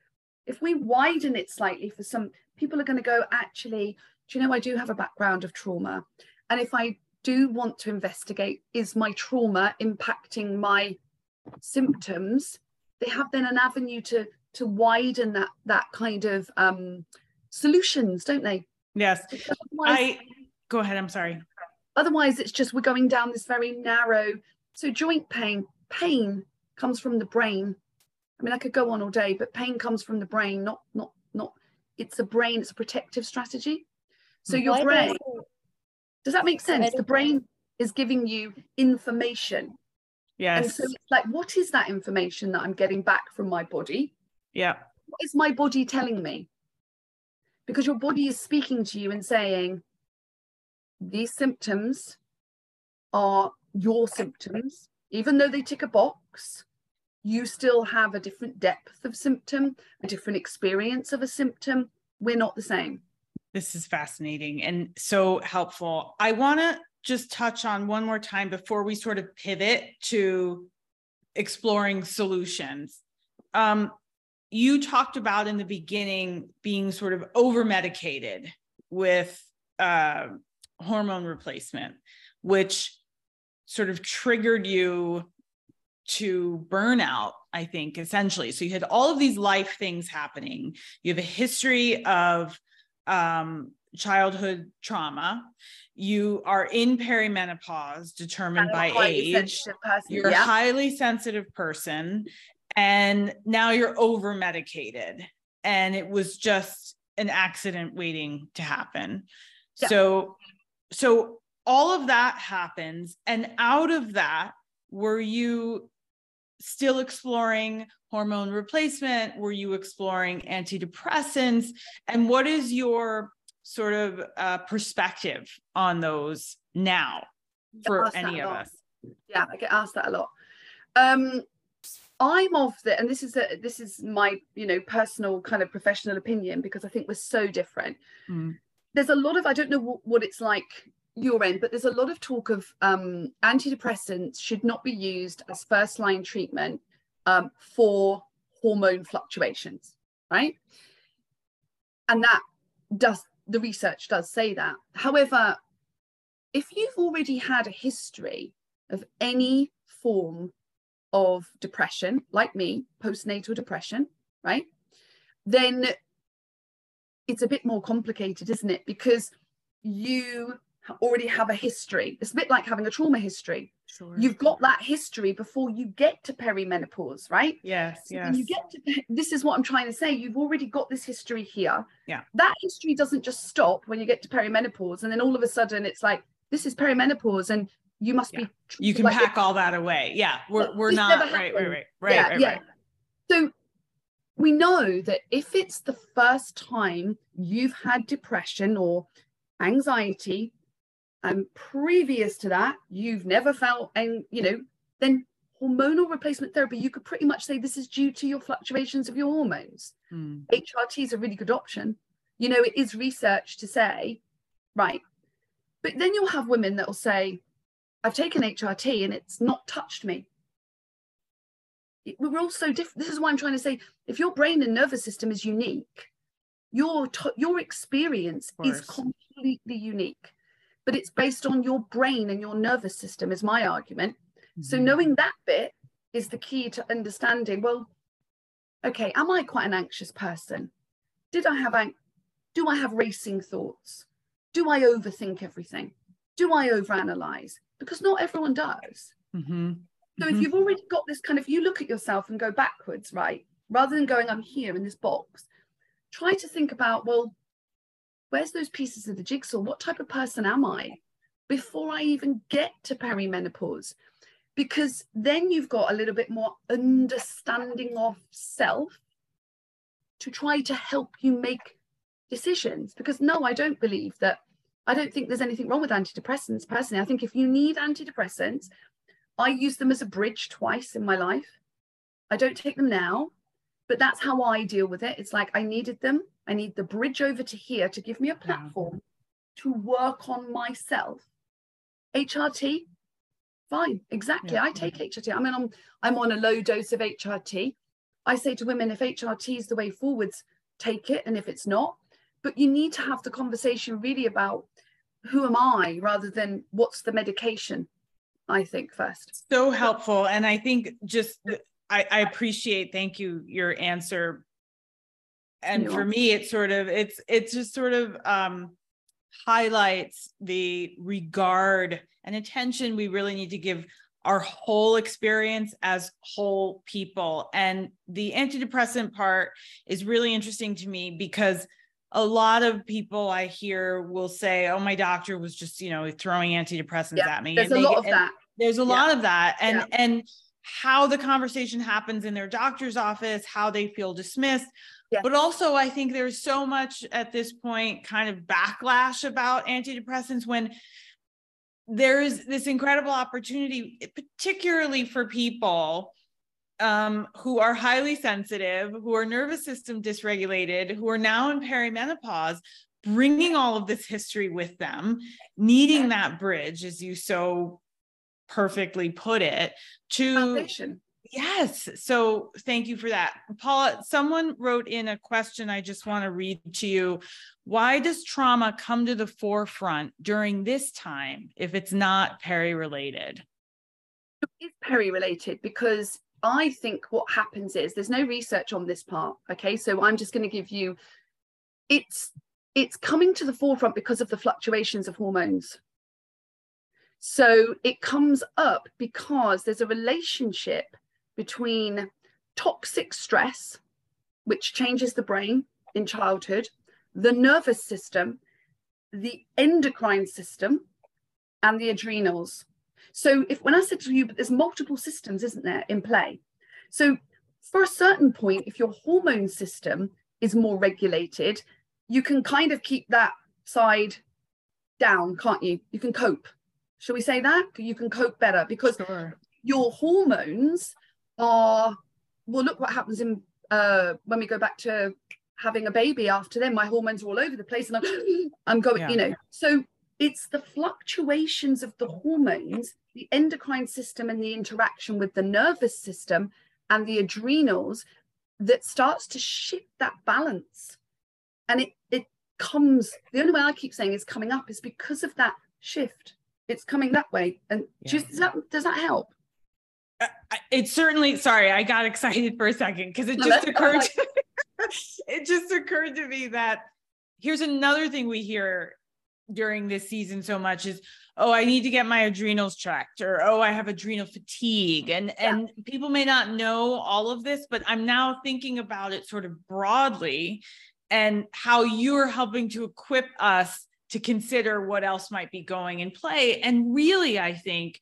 If we widen it slightly for some people are going to go, actually, do you know, I do have a background of trauma. And if I do want to investigate, is my trauma impacting my symptoms? They have then an avenue to to widen that that kind of um solutions, don't they? Yes. Otherwise- I go ahead. I'm sorry. otherwise it's just we're going down this very narrow so joint pain pain comes from the brain i mean i could go on all day but pain comes from the brain not not not it's a brain it's a protective strategy so your Why brain does- does that make sense the brain is giving you information and Yes. so it's like what is that information that i'm getting back from my body yeah. what is my body telling me? Because your body is speaking to you and saying, these symptoms are your symptoms, even though they tick a box. You still have a different depth of symptom, a different experience of a symptom. We're not the same. This is fascinating and so helpful. I want to just touch on one more time before we sort of pivot to exploring solutions. Um, you talked about in the beginning being sort of over medicated with uh, hormone replacement, which sort of triggered you to burnout, I think, essentially. So you had all of these life things happening. You have a history of um, childhood trauma. You are in perimenopause, determined by age. You're yeah. a highly sensitive person, and now you're over medicated. And it was just an accident waiting to happen. Yeah. So, so all of that happens, and out of that, were you still exploring hormone replacement? Were you exploring antidepressants? And what is your sort of uh, perspective on those now for any of us? yeah i get asked that a lot um i'm of the and this is a this is my you know personal kind of professional opinion because i think we're so different Mm. there's a lot of i don't know what, what it's like your end but there's a lot of talk of um antidepressants should not be used as first line treatment um, for hormone fluctuations right and that does the research does say that however if you've already had a history of any form of depression, like me, postnatal depression, right? Then it's a bit more complicated, isn't it? Because you already have a history. It's a bit like having a trauma history. Sure. You've got that history before you get to perimenopause, right? yes, So yes. you get to this is what I'm trying to say. You've already got this history here. Yeah. That history doesn't just stop when you get to perimenopause, and then all of a sudden it's like this is perimenopause, and you must Yeah. be. you can like, pack all that away. Yeah, we're we're not right, right, right, right, Yeah, right, yeah. right. So we know that if it's the first time you've had depression or anxiety, and previous to that you've never felt, and you know, then hormonal replacement therapy, you could pretty much say this is due to your fluctuations of your hormones. Mm. HRT is a really good option. You know, it is research to say, right. But then you'll have women that will say, I've taken HRT and it's not touched me. We're all so different. This is why I'm trying to say if your brain and nervous system is unique, your, your experience is completely unique. But it's based on your brain and your nervous system, is my argument. So Mhm. knowing that bit is the key to understanding. Well, okay, am I quite an anxious person? Did I have an- do I have racing thoughts? Do I overthink everything? Do I overanalyze? Because not everyone does. Mm-hmm. So if you've already got this kind of, you look at yourself and go backwards, right? Rather than going, I'm here in this box, try to think about, well, where's those pieces of the jigsaw? What type of person am I before I even get to perimenopause? Because then you've got a little bit more understanding of self to try to help you make decisions. Because no, I don't believe that. I don't think there's anything wrong with antidepressants personally. I think if you need antidepressants, I use them as a bridge twice in my life. I don't take them now, but that's how I deal with it. It's like I needed them. I need the bridge over to here to give me a platform to work on myself. HRT, fine, exactly. Yeah. I take HRT. I mean, I'm I'm on a low dose of HRT. I say to women, if HRT is the way forwards, take it, and if it's not, but you need to have the conversation really about who am I rather than what's the medication. I think first. so helpful and i think just I, I appreciate thank you your answer and for me it's sort of it's it's just sort of um highlights the regard and attention we really need to give our whole experience as whole people and the antidepressant part is really interesting to me because a lot of people I hear will say, "Oh, my doctor was just, you know, throwing antidepressants Yeah, at me." There's and a they lot of that. there's a Yeah. lot of that and Yeah. and how the conversation happens in their doctor's office how they feel dismissed Yeah. but also i think there's so much at this point kind of backlash about antidepressants when there's this incredible opportunity particularly for people um, who are highly sensitive who are nervous system dysregulated who are now in perimenopause bringing all of this history with them needing that bridge as you so perfectly put it to Foundation. yes so thank you for that paula someone wrote in a question i just want to read to you why does trauma come to the forefront during this time if it's not peri related It's peri related because I think what happens is there's no research on this part. Okay. So I'm just going to give you it's it's coming to the forefront because of the fluctuations of hormones. So it comes up because there's a relationship between toxic stress, which changes the brain in childhood, the nervous system, the endocrine system, and the adrenals. So if when I said to you, but there's multiple systems, isn't there, in play? So for a certain point, if your hormone system is more regulated, you can kind of keep that side down, can't you? You can cope. Shall we say that? You can cope better because sure your hormones are well look what happens in uh when we go back to having a baby after then my hormones are all over the place and i'm, <gasps> I'm going Yeah. you know so it's the fluctuations of the hormones the endocrine system and the interaction with the nervous system and the adrenals that starts to shift that balance and it it comes the only way i keep saying is coming up is because of that shift it's coming that way and Yeah. just, does that does that help I- I- it certainly sorry i got excited for a second because it No, just occurred fine. to, <laughs> it just occurred to me that here's another thing we hear during this season so much is oh i need to get my adrenals checked or oh i have adrenal fatigue and Yeah. and people may not know all of this but i'm now thinking about it sort of broadly and how you're helping to equip us to consider what else might be going in play and really i think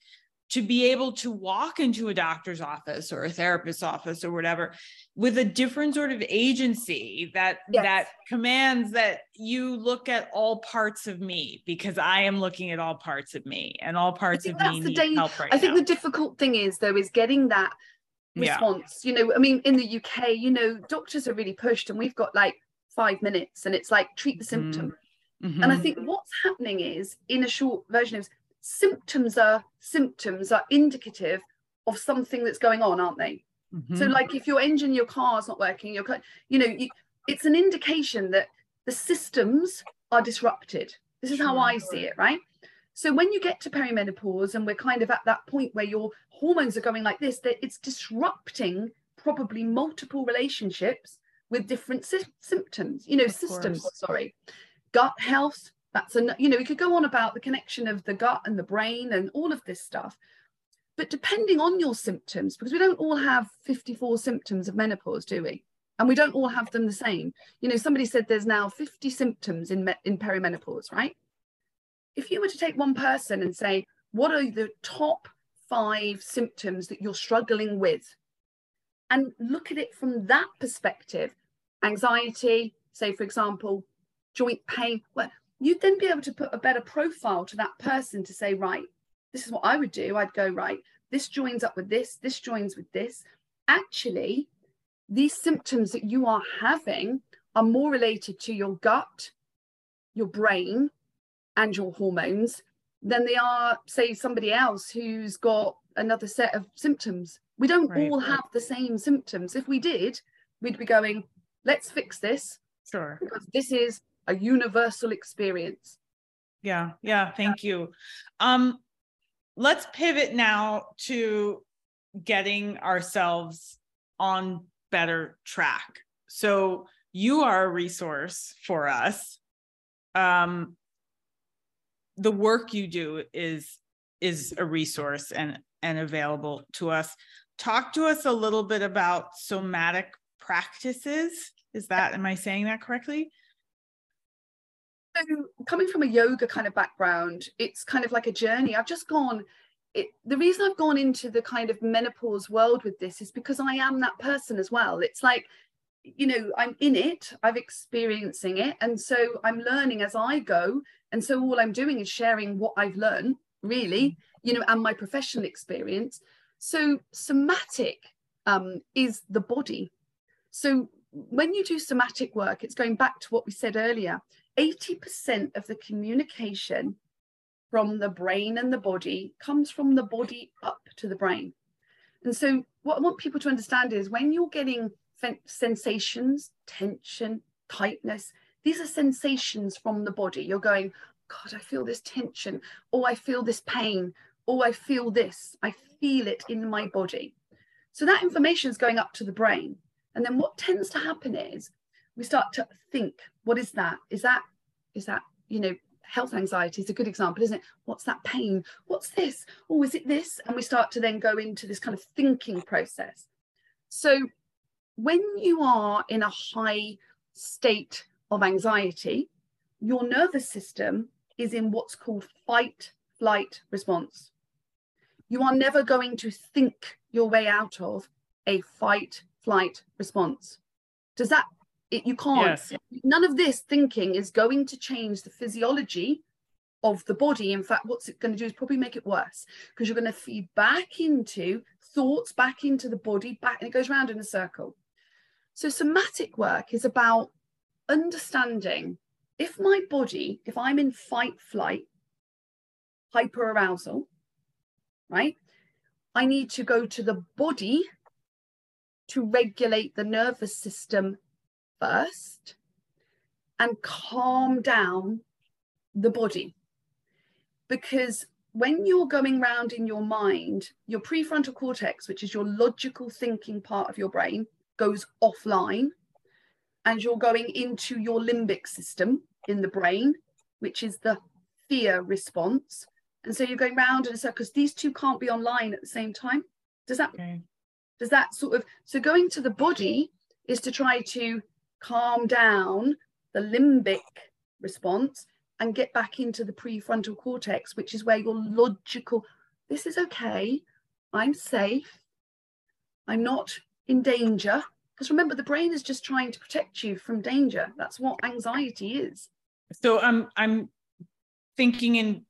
to be able to walk into a doctor's office or a therapist's office or whatever with a different sort of agency that Yes. that commands that you look at all parts of me because I am looking at all parts of me and all parts of me need dang- help right I think now. the difficult thing is though is getting that Yeah. response. You know, I mean, in the UK, you know, doctors are really pushed, and we've got like five minutes, and it's like treat the mm-hmm. symptom. And I Mhm. think what's happening is, in a short version, is symptoms are symptoms are indicative of something that's going on, aren't they? So, Mhm. like if your engine, your car's not working, your car, you know, you, it's an indication that the systems are disrupted. This is how I see it, right? So when you get to perimenopause and we're kind of at that point where your hormones are going like this, that it's disrupting probably multiple relationships with different sy- symptoms, you know, Of systems. course. Sorry, gut health. That's an, you know, we could go on about the connection of the gut and the brain and all of this stuff. but depending on your symptoms, because we don't all have 54 symptoms of menopause, do we? And we don't all have them the same. You know, somebody said there's now 50 symptoms in, in perimenopause, right? If you were to take one person and say, what are the top five symptoms that you're struggling with? And look at it from that perspective anxiety, say, for example, joint pain. Well, you'd then be able to put a better profile to that person to say, right, this is what I would do. I'd go, right, this joins up with this, this joins with this. Actually, these symptoms that you are having are more related to your gut, your brain, and your hormones than they are, say, somebody else who's got another set of symptoms. We don't right, all right. have the same symptoms. If we did, we'd be going, let's fix this. Sure. Because this is a universal experience. Yeah, yeah, thank you. Um, let's pivot now to getting ourselves on better track. So you are a resource for us. Um, the work you do is is a resource and and available to us. Talk to us a little bit about somatic practices. Is that am I saying that correctly? So coming from a yoga kind of background, it's kind of like a journey. I've just gone. It, the reason I've gone into the kind of menopause world with this is because I am that person as well. It's like, you know, I'm in it, I'm experiencing it, and so I'm learning as I go. And so all I'm doing is sharing what I've learned, really, you know, and my professional experience. So somatic um, is the body. So when you do somatic work, it's going back to what we said earlier 80% of the communication from the brain and the body comes from the body up to the brain. And so, what I want people to understand is when you're getting sensations, tension, tightness, these are sensations from the body. You're going, God, I feel this tension. Oh, I feel this pain. Oh, I feel this. I feel it in my body. So that information is going up to the brain. And then what tends to happen is we start to think what is that? Is that is that you know health anxiety is a good example isn't it? What's that pain? What's this? Oh is it this? And we start to then go into this kind of thinking process. So when you are in a high state of anxiety your nervous system is in what's called fight flight response. You are never going to think your way out of a fight flight response. Does that it, you can't. Yes. None of this thinking is going to change the physiology of the body. In fact, what's it going to do is probably make it worse because you're going to feed back into thoughts, back into the body, back, and it goes round in a circle. So, somatic work is about understanding if my body, if I'm in fight, flight, hyperarousal, right? I need to go to the body to regulate the nervous system first and calm down the body. Because when you're going around in your mind, your prefrontal cortex, which is your logical thinking part of your brain, goes offline and you're going into your limbic system in the brain, which is the fear response. And so you're going round in a circle because these two can't be online at the same time. Does that okay. does that sort of so going to the body is to try to calm down the limbic response and get back into the prefrontal cortex, which is where your logical, this is okay, I'm safe, I'm not in danger. Because remember, the brain is just trying to protect you from danger. That's what anxiety is. So I'm I'm thinking in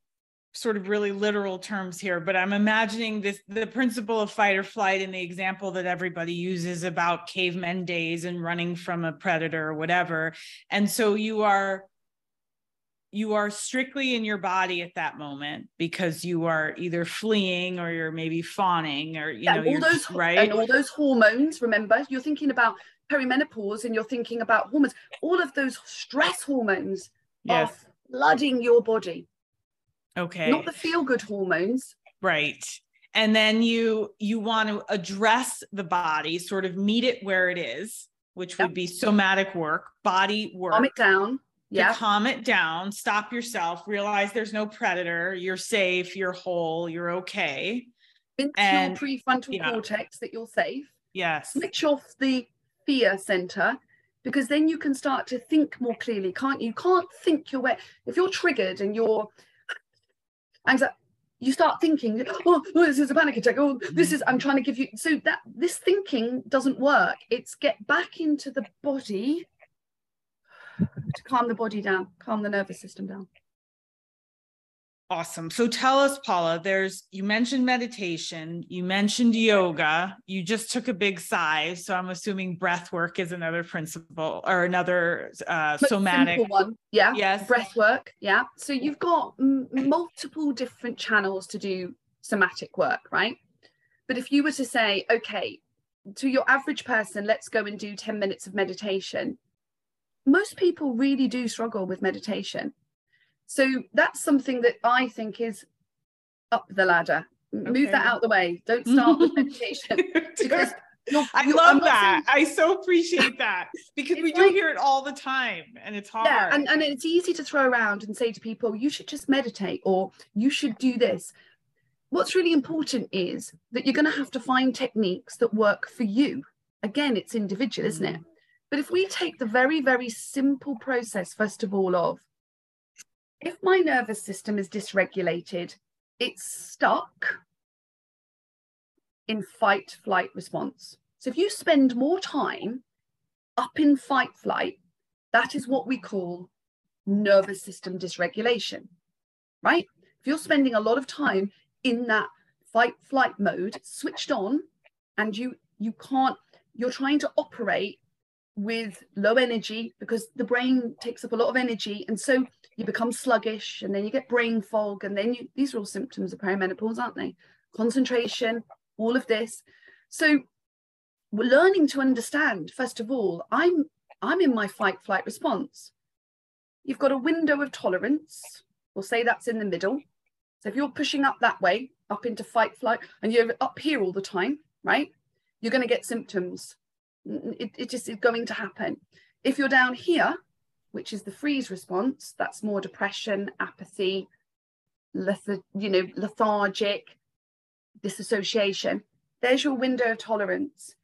sort of really literal terms here, but I'm imagining this the principle of fight or flight in the example that everybody uses about cavemen days and running from a predator or whatever. And so you are you are strictly in your body at that moment because you are either fleeing or you're maybe fawning or you yeah, know all those right and all those hormones remember you're thinking about perimenopause and you're thinking about hormones all of those stress hormones yes. are flooding your body Okay. Not the feel good hormones. Right. And then you you want to address the body, sort of meet it where it is, which would be somatic work, body work. Calm it down. Yeah. Calm it down, stop yourself, realize there's no predator, you're safe, you're whole, you're okay. Into And- your prefrontal yeah. cortex that you're safe. yes Switch off the fear center because then you can start to think more clearly, can't you? You can't think your way. If you're triggered and you're anxiety, you start thinking, oh, oh, this is a panic attack. Oh, this is, I'm trying to give you. So that this thinking doesn't work. It's get back into the body to calm the body down, calm the nervous system down. Awesome. So tell us, Paula, there's, you mentioned meditation, you mentioned yoga, you just took a big sigh. So I'm assuming breath work is another principle or another uh, somatic. one. Yeah. Yes. breath work yeah so you've got m- multiple different channels to do somatic work right but if you were to say okay to your average person let's go and do 10 minutes of meditation most people really do struggle with meditation so that's something that i think is up the ladder M- move that out the way don't <laughs> start with meditation <laughs> because you're- I you're- love that. saying- I so appreciate that because we do like- hear it all the time and it's hard. Yeah, and, and it's easy to throw around and say to people, you should just meditate or you should do this. What's really important is that you're going to have to find techniques that work for you. Again, it's individual, isn't it? Mm-hmm. But if we take the very, very simple process, first of all, of if my nervous system is dysregulated, it's stuck in fight flight response. So if you spend more time up in fight flight, that is what we call nervous system dysregulation, right? If you're spending a lot of time in that fight flight mode, switched on, and you you can't, you're trying to operate with low energy because the brain takes up a lot of energy, and so you become sluggish, and then you get brain fog, and then you these are all symptoms of perimenopause, aren't they? Concentration, all of this. So we're learning to understand first of all i'm i'm in my fight flight response. You've got a window of tolerance. We'll say that's in the middle. So if you're pushing up that way up into fight flight and you're up here all the time right you're going to get symptoms. It, it just is going to happen. If you're down here which is the freeze response that's more depression apathy you know lethargic disassociation there's your window of tolerance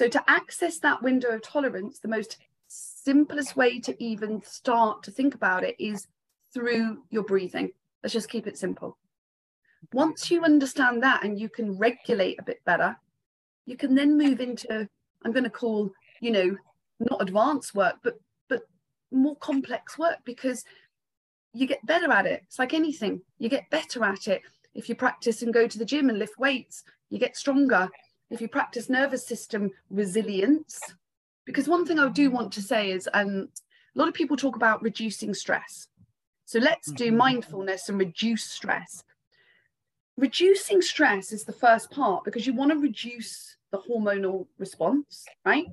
so to access that window of tolerance, the most simplest way to even start to think about it is through your breathing. Let's just keep it simple. Once you understand that and you can regulate a bit better, you can then move into, I'm going to call, you know, not advanced work, but more complex work because you get better at it. It's like anything, you get better at it. If you practice and go to the gym and lift weights, you get stronger if you practice nervous system resilience because one thing i do want to say is um, a lot of people talk about reducing stress so let's do Mhm. mindfulness and reduce stress reducing stress is the first part because you want to reduce the hormonal response right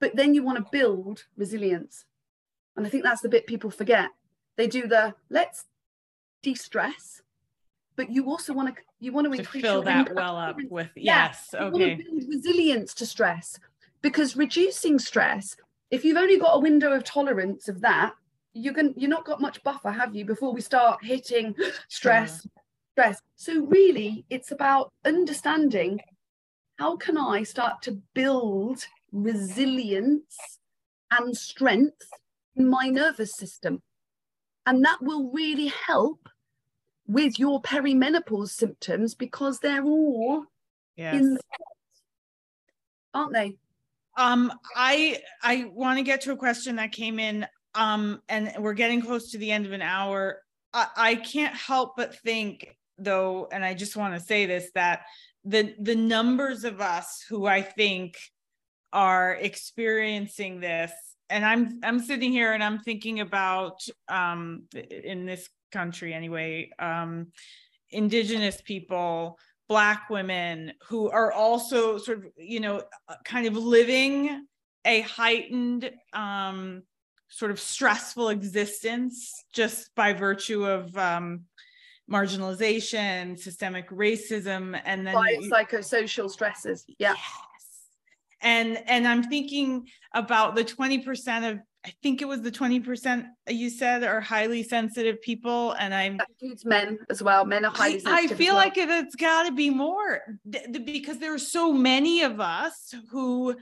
but then you want to build resilience and i think that's the bit people forget they do the let's de-stress but you also want to you want to to increase fill that well up with Yeah, yes. Okay. resilience to stress because reducing stress, if you've only got a window of tolerance of that, you're going you're not got much buffer, have you, before we start hitting stress, stress. So really, it's about understanding how can I start to build resilience and strength in my nervous system, and that will really help with your perimenopause symptoms because they're all Yes. in the aren't they? Um, I I want to get to a question that came in. Um, and we're getting close to the end of an hour. I, I can't help but think, though, and I just want to say this that the the numbers of us who I think are experiencing this, and I'm I'm sitting here and I'm thinking about um in this country anyway, um, indigenous people black women who are also sort of you know kind of living a heightened um sort of stressful existence just by virtue of um marginalization systemic racism and then psychosocial stresses. Yeah. Yes. And and I'm thinking about the 20% of I think it was the 20% you said are highly sensitive people. And I'm that includes men as well. Men are highly sensitive. I feel well. like it, it's got to be more because there are so many of us who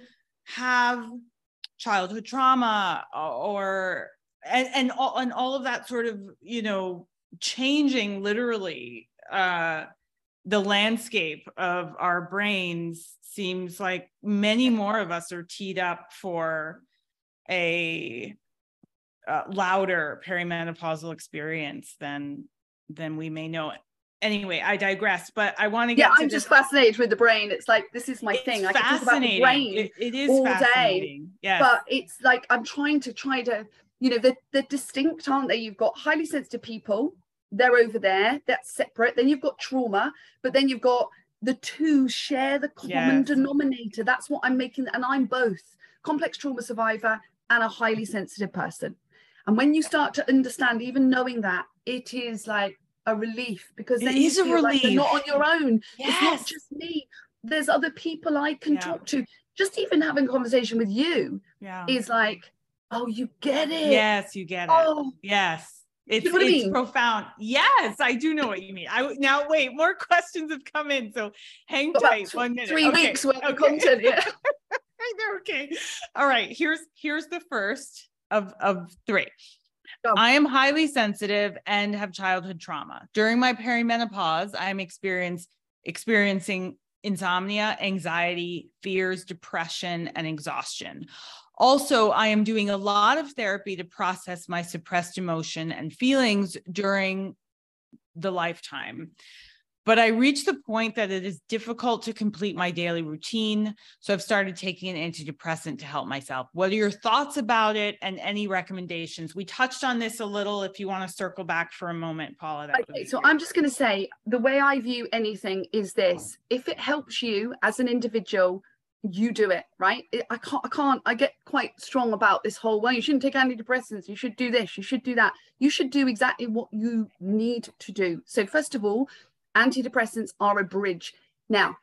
have childhood trauma or and and all, and all of that sort of you know changing literally uh the landscape of our brains seems like many more of us are teed up for a uh, louder perimenopausal experience than than we may know. Anyway i digress but i want to get yeah i'm just fascinated with the brain. It's like this is my thing. I can talk about the brain It- it is all day, yes. but it's like i'm trying to try to you know they're, they're distinct aren't they? You've got highly sensitive people they're over there that's separate. Then you've got trauma but then you've got the two share the common Yes. denominator. That's what i'm making and i'm both complex trauma survivor and a highly sensitive person. And when you start to understand even knowing that it is like a relief because It then you is a relief like you're not on your own. Yes. it's not just me. There's other people i can Yeah. talk to. Just even having a conversation with you yeah. is like oh you get it. Yes you get it. Oh. Yes. It's, know what I it's mean? profound. Yes, I do know what you mean. I now wait, more <laughs> questions have come in. So hang about tight one minute. three Okay, weeks worth of okay. content yeah <laughs> okay. All right. Here's here's the first of of three. I am highly sensitive and have childhood trauma. During my perimenopause, I'm experience experiencing insomnia, anxiety, fears, depression, and exhaustion. Also, I am doing a lot of therapy to process my suppressed emotion and feelings during the lifetime. But I reached the point that it is difficult to complete my daily routine. So I've started taking an antidepressant to help myself. What are your thoughts about it and any recommendations? We touched on this a little. If you want to circle back for a moment, Paula. That okay so great. i'm just going to say the way i view anything is this if it helps you as an individual you do it right? I can't i can't i get quite strong about this whole well you shouldn't take antidepressants you should do this you should do that. You should do exactly what you need to do. So first of all antidepressants are a bridge. Now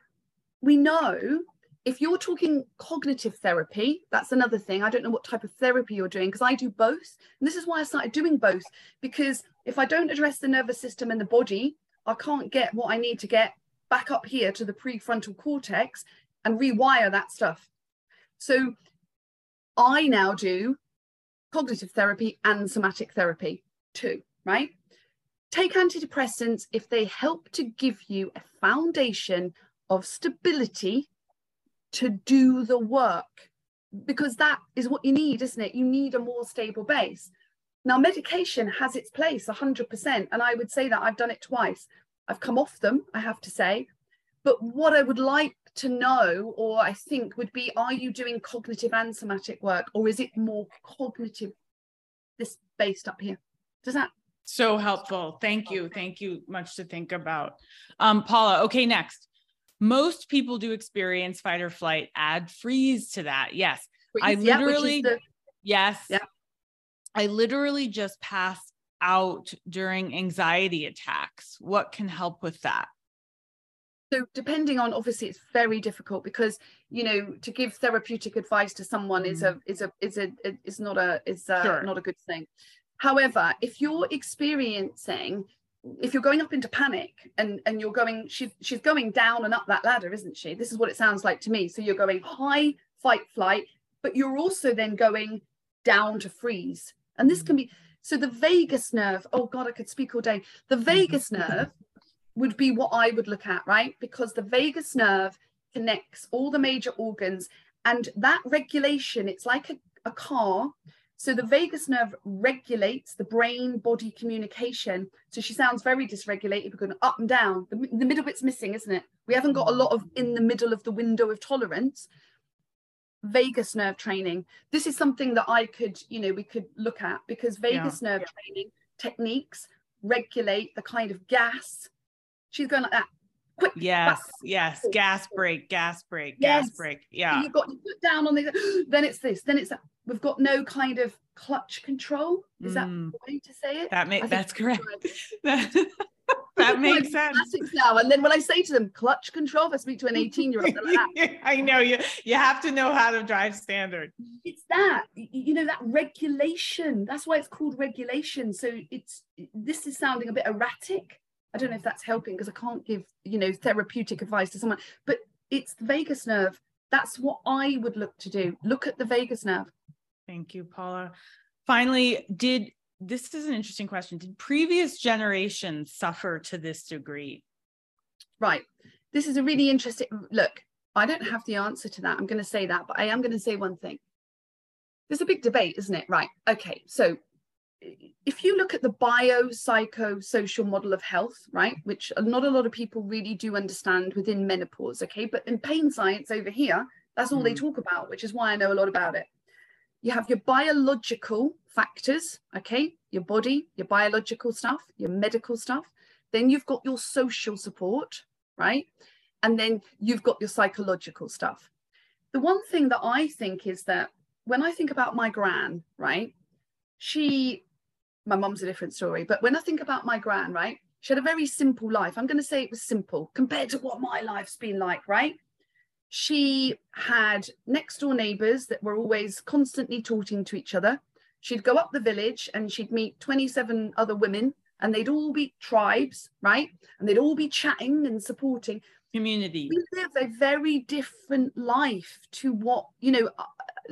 we know if you're talking cognitive therapy that's another thing. I don't know what type of therapy you're doing because i do both. And this is why i started doing both because if i don't address the nervous system and the body i can't get what i need to get back up here to the prefrontal cortex and rewire that stuff. So i now do cognitive therapy and somatic therapy too right? Take antidepressants if they help to give you a foundation of stability to do the work because that is what you need isn't it? You need a more stable base. Now medication has its place 100% and i would say that i've done it twice. I've come off them i have to say but what i would like to know or i think would be are you doing cognitive and somatic work or is it more cognitive this based up here does that so helpful. Thank you. Thank you. Much to think about. Um, Paula, okay, next. Most people do experience fight or flight. Add freeze to that. Yes. I Yeah, literally- the- Yes. Yeah. I literally just passed out during anxiety attacks. What can help with that? So depending on obviously it's very difficult because you know to give therapeutic advice to someone is a mm. is a is a is not a is a, uh, Sure. not a good thing. However if you're experiencing if you're going up into panic and and you're going she's she's going down and up that ladder isn't she? This is what it sounds like to me. So you're going high fight flight but you're also then going down to freeze. And this mm. can be so the vagus nerve oh god i could speak all day. The mm-hmm. vagus nerve would be what I would look at, right? Because the vagus nerve connects all the major organs and that regulation, it's like a, a car. So the vagus nerve regulates the brain body communication. So she sounds very dysregulated. We're going up and down. The, the middle bit's missing, isn't it? We haven't got a lot of in the middle of the window of tolerance. Vagus nerve training. This is something that I could, you know, we could look at because vagus nerve training techniques regulate the kind of gas she's going like that. Quick. Yes, back. yes. Gas brake, gas brake, Yes. gas brake. Yeah. You've got to put down on the, <gasps> then it's this, then it's that. We've got no kind of clutch control. Is that Mm. the way to say it? That makes that's correct. <laughs> that makes sense. Now and then when I say to them clutch control, if I speak to an 18 year old, <laughs> I know you you have to know how to drive standard. It's that you know that regulation. That's why it's called regulation. So it's this is sounding a bit erratic. I don't know if that's helping because I can't give you know therapeutic advice to someone, but it's the vagus nerve. That's what I would look to do. Look at the vagus nerve. Thank you, Paula. Finally, did this is an interesting question. Did previous generations suffer to this degree? Right. This is a really interesting look. I don't have the answer to that. I'm going to say that, but I am going to say one thing. There's a big debate, isn't it? Right. Okay. So if you look at the biopsychosocial model of health, right, which not a lot of people really do understand within menopause, okay, but in pain science over here, that's all mm. they talk about, which is why I know a lot about it. You have your biological factors, okay, your body, your biological stuff, your medical stuff. Then you've got your social support, right? And then you've got your psychological stuff. The one thing that I think is that when I think about my gran, right, she, my mum's a different story, but when I think about my gran, right, she had a very simple life. I'm going to say it was simple compared to what my life's been like, right? she had next door neighbors that were always constantly talking to each other. She'd go up the village and she'd meet 27 other women and they'd all be tribes, right? And they'd all be chatting and supporting. Community. We live a very different life to what, you know, uh,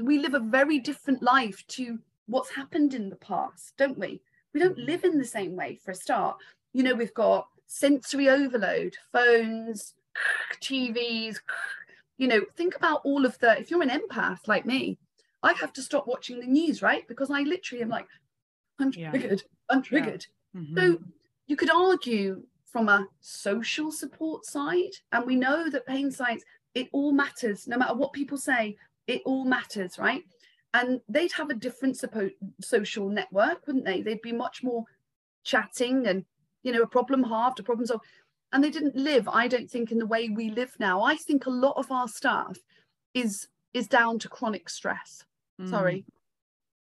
we live a very different life to what's happened in the past, don't we? We don't live in the same way for a start. You know, we've got sensory overload, phones, <laughs> TVs, <laughs> you know, think about all of the, if you're an empath like me, I have to stop watching the news, right? Because I literally am like, I'm triggered, yeah. I'm triggered. Yeah. Mm-hmm. So you could argue from a social support side, and we know that pain science, it all matters, no matter what people say, it all matters, right? And they'd have a different suppo- social network, wouldn't they? They'd be much more chatting and, you know, a problem halved, a problem solved. And they didn't live i don't think in the way we live now. I think a lot of our staff is is down to chronic stress. Mm. sorry.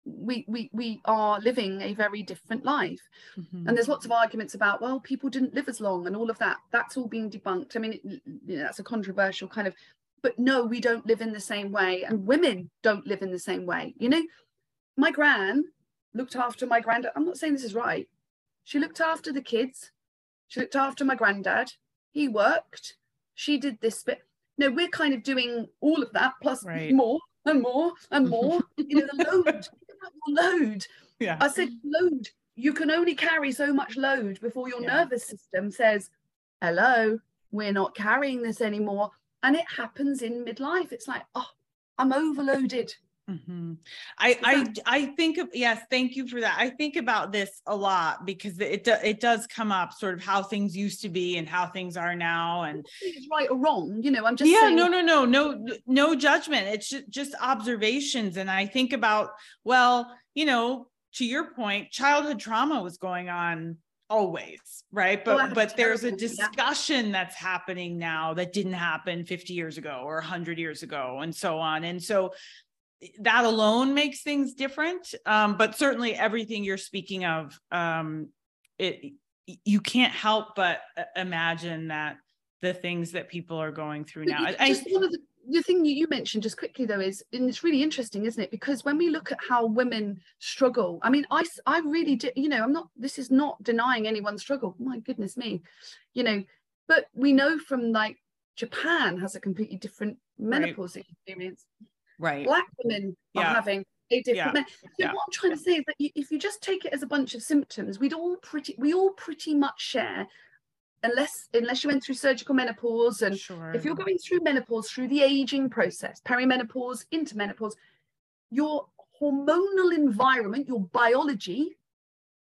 We we we are living a very different life. Mm-hmm. and there's lots of arguments about well people didn't live as long and all of that. That's all being debunked. I mean it, you know, that's a controversial kind of but no we don't live in the same way and women don't live in the same way you know my gran looked after my granddad i'm not saying this is right she looked after the kids she looked after my granddad. He worked. She did this bit. No, we're kind of doing all of that plus right. more and more and <laughs> more. you know, the load. load. Yeah. I said load. You can only carry so much load before your yeah. nervous system says, "Hello, we're not carrying this anymore." And it happens in midlife. It's like, oh, I'm overloaded. Mm-hmm. I, I I think of yes, thank you for that. I think about this a lot because it do, it does come up, sort of how things used to be and how things are now, and it's right or wrong. You know, I'm just yeah, saying- no, no, no, no, no judgment. It's just, just observations, and I think about well, you know, to your point, childhood trauma was going on always right but oh, but there's a discussion yeah. that's happening now that didn't happen 50 years ago or 100 years ago and so on and so that alone makes things different. Um, but certainly everything you're speaking of, um, it you can't help but uh, imagine that the things that people are going through now. Just I, one of the, the thing you mentioned just quickly though is, and it's really interesting, isn't it? Because when we look at how women struggle, I mean, I I really did, you know, I'm not. This is not denying anyone's struggle. My goodness me, you know, but we know from like Japan has a completely different menopause right. experience right black women yeah. are having a different yeah. so yeah. what i'm trying to say is that if you just take it as a bunch of symptoms we'd all pretty we all pretty much share unless unless you went through surgical menopause and sure. if you're going through menopause through the aging process perimenopause into menopause your hormonal environment your biology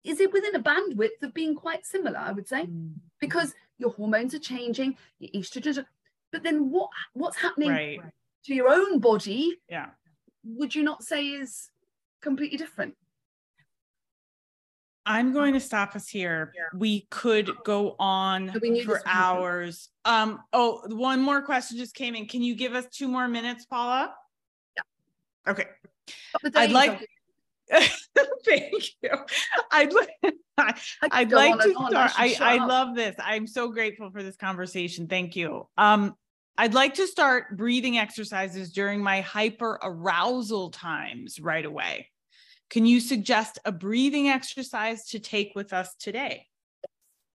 is it within a bandwidth of being quite similar i would say mm. because your hormones are changing your estrogens are, but then what what's happening right to your own body, yeah, would you not say is completely different? I'm going to stop us here. We could go on for hours. Um, oh, one more question just came in. Can you give us two more minutes, Paula? Yeah. Okay. I'd like <laughs> Thank you. I'd, <laughs> I, I'd like to start. I, I, I love this. I'm so grateful for this conversation. Thank you. Um, I'd like to start breathing exercises during my hyper arousal times right away. Can you suggest a breathing exercise to take with us today?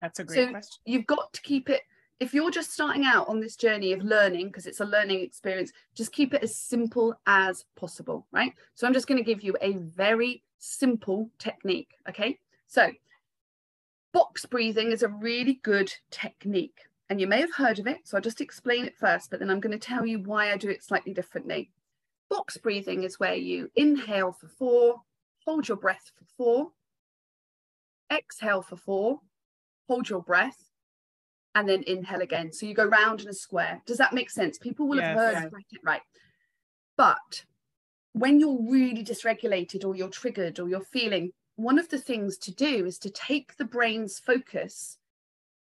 That's a great so question. You've got to keep it, if you're just starting out on this journey of learning, because it's a learning experience, just keep it as simple as possible, right? So I'm just going to give you a very simple technique, okay? So box breathing is a really good technique and you may have heard of it. So I'll just explain it first, but then I'm going to tell you why I do it slightly differently. Box breathing is where you inhale for four, hold your breath for four, exhale for four, hold your breath, and then inhale again. So you go round in a square. Does that make sense? People will yes, have heard yeah. it right. But when you're really dysregulated or you're triggered or you're feeling, one of the things to do is to take the brain's focus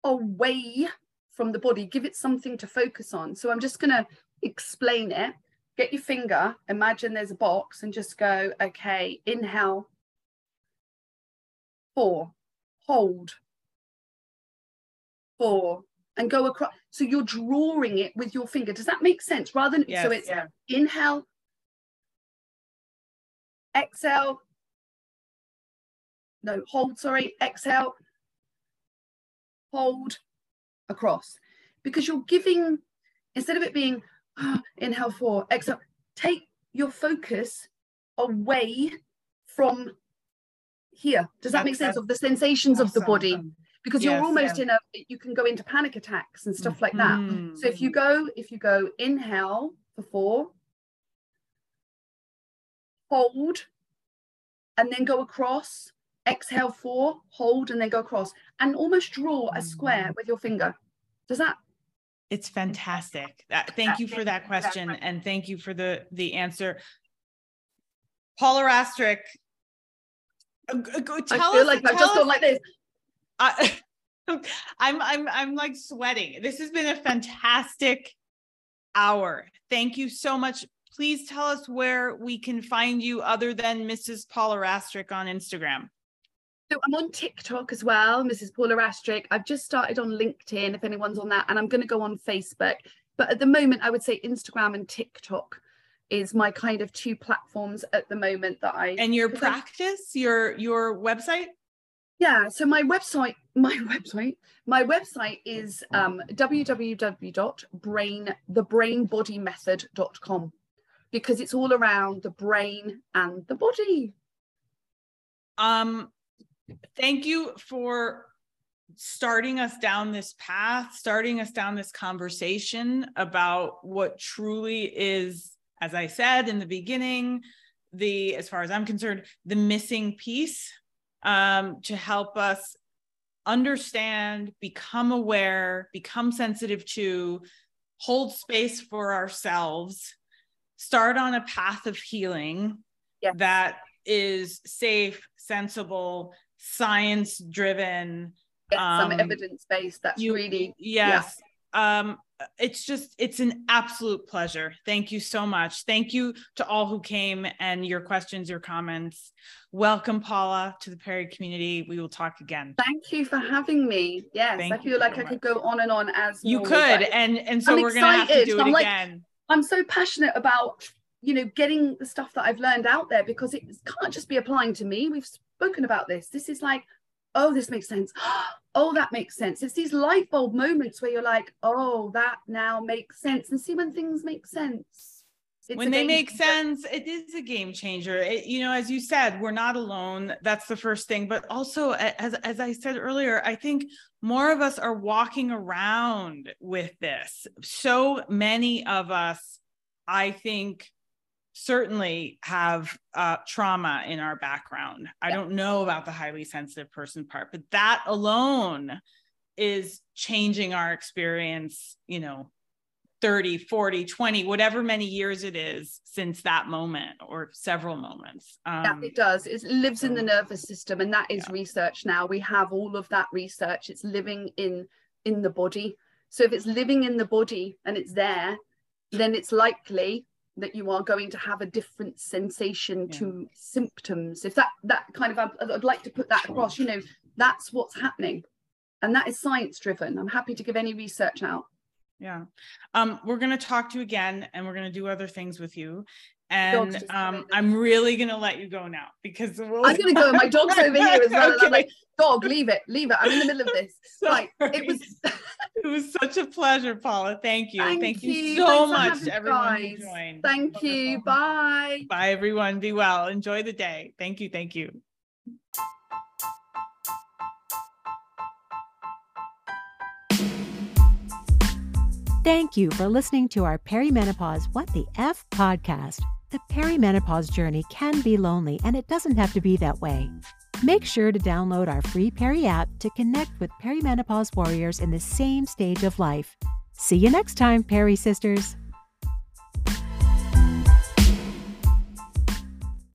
away from the body, give it something to focus on. So I'm just going to explain it. Get your finger, imagine there's a box, and just go, okay, inhale, four, hold, four, and go across. So you're drawing it with your finger. Does that make sense? Rather than, yes, so it's yeah. inhale, exhale, no, hold, sorry, exhale, hold, across because you're giving instead of it being <gasps> inhale four exhale take your focus away from here does that make sense of the sensations of the body because you're almost yeah. in a you can go into panic attacks and stuff like that mm-hmm. so if you go if you go inhale for four hold and then go across exhale four, hold, and then go across and almost draw a square mm. with your finger. Does that? It's fantastic. Thank you for that question. And thank you for the, the answer. Paula Rastrick, uh, tell I feel us, like I've just gone like this. I, <laughs> I'm I'm I'm like sweating. This has been a fantastic hour. Thank you so much. Please tell us where we can find you other than Mrs. Paula Rastrick on Instagram. So I'm on TikTok as well, Mrs. Paula Rastrick. I've just started on LinkedIn if anyone's on that, and I'm going to go on Facebook. But at the moment, I would say Instagram and TikTok is my kind of two platforms at the moment that I and your practice, I, your your website. Yeah, so my website, my <laughs> website, my website is um, www.brainthebrainbodymethod.com because it's all around the brain and the body. Um, thank you for starting us down this path, starting us down this conversation about what truly is, as I said in the beginning, the, as far as I'm concerned, the missing piece um, to help us understand, become aware, become sensitive to, hold space for ourselves, start on a path of healing yes. that is safe, sensible, science driven um, some evidence based that's you, really yes. Yeah. um it's just it's an absolute pleasure. Thank you so much. Thank you to all who came and your questions your comments. Welcome paula to the perry community. We will talk again. Thank you for having me. Yes thank i feel like so i much. could go on and on as you normal, could and and so I'm we're excited. gonna have to do it I'm again. Like, i'm so passionate about you know getting the stuff that i've learned out there because it can't just be applying to me. We've spoken about this. This is like, oh, this makes sense. <gasps> Oh, that makes sense. It's these light bulb moments where you're like, oh, that now makes sense. And see when things make sense. It's when they make changer. sense, it is a game changer. It, you know, as you said, we're not alone. That's the first thing. But also, as, as I said earlier, I think more of us are walking around with this. So many of us, I think, certainly have uh, trauma in our background. I don't know about the highly sensitive person part, but that alone is changing our experience, you know, 30, 40, 20, whatever many years it is since that moment or several moments. Um, yeah, it does. It lives so, in the nervous system and that is yeah. research now. We have all of that research. It's living in in the body. So if it's living in the body and it's there, then it's likely that you are going to have a different sensation yeah. to symptoms. If that that kind of I'd, I'd like to put that across you know that's what's happening. And that is science driven. I'm happy to give any research out. Yeah. Um we're going to talk to you again and we're going to do other things with you and um, I'm really gonna let you go now because we'll... I'm gonna go. My dog's over here as well. okay. I'm like, dog, leave it, leave it. I'm in the middle of this. <laughs> Right. It was <laughs> it was such a pleasure, Paula. Thank you. Thank, Thank you. you so Thanks much everyone joined. Thank Wonderful. you. Bye. Bye everyone. Be well. Enjoy the day. Thank you. Thank you. Thank you for listening to our Perimenopause What the F podcast. The perimenopause journey can be lonely, and it doesn't have to be that way. Make sure to download our free Perry app to connect with perimenopause warriors in the same stage of life. See you next time, Perry Sisters.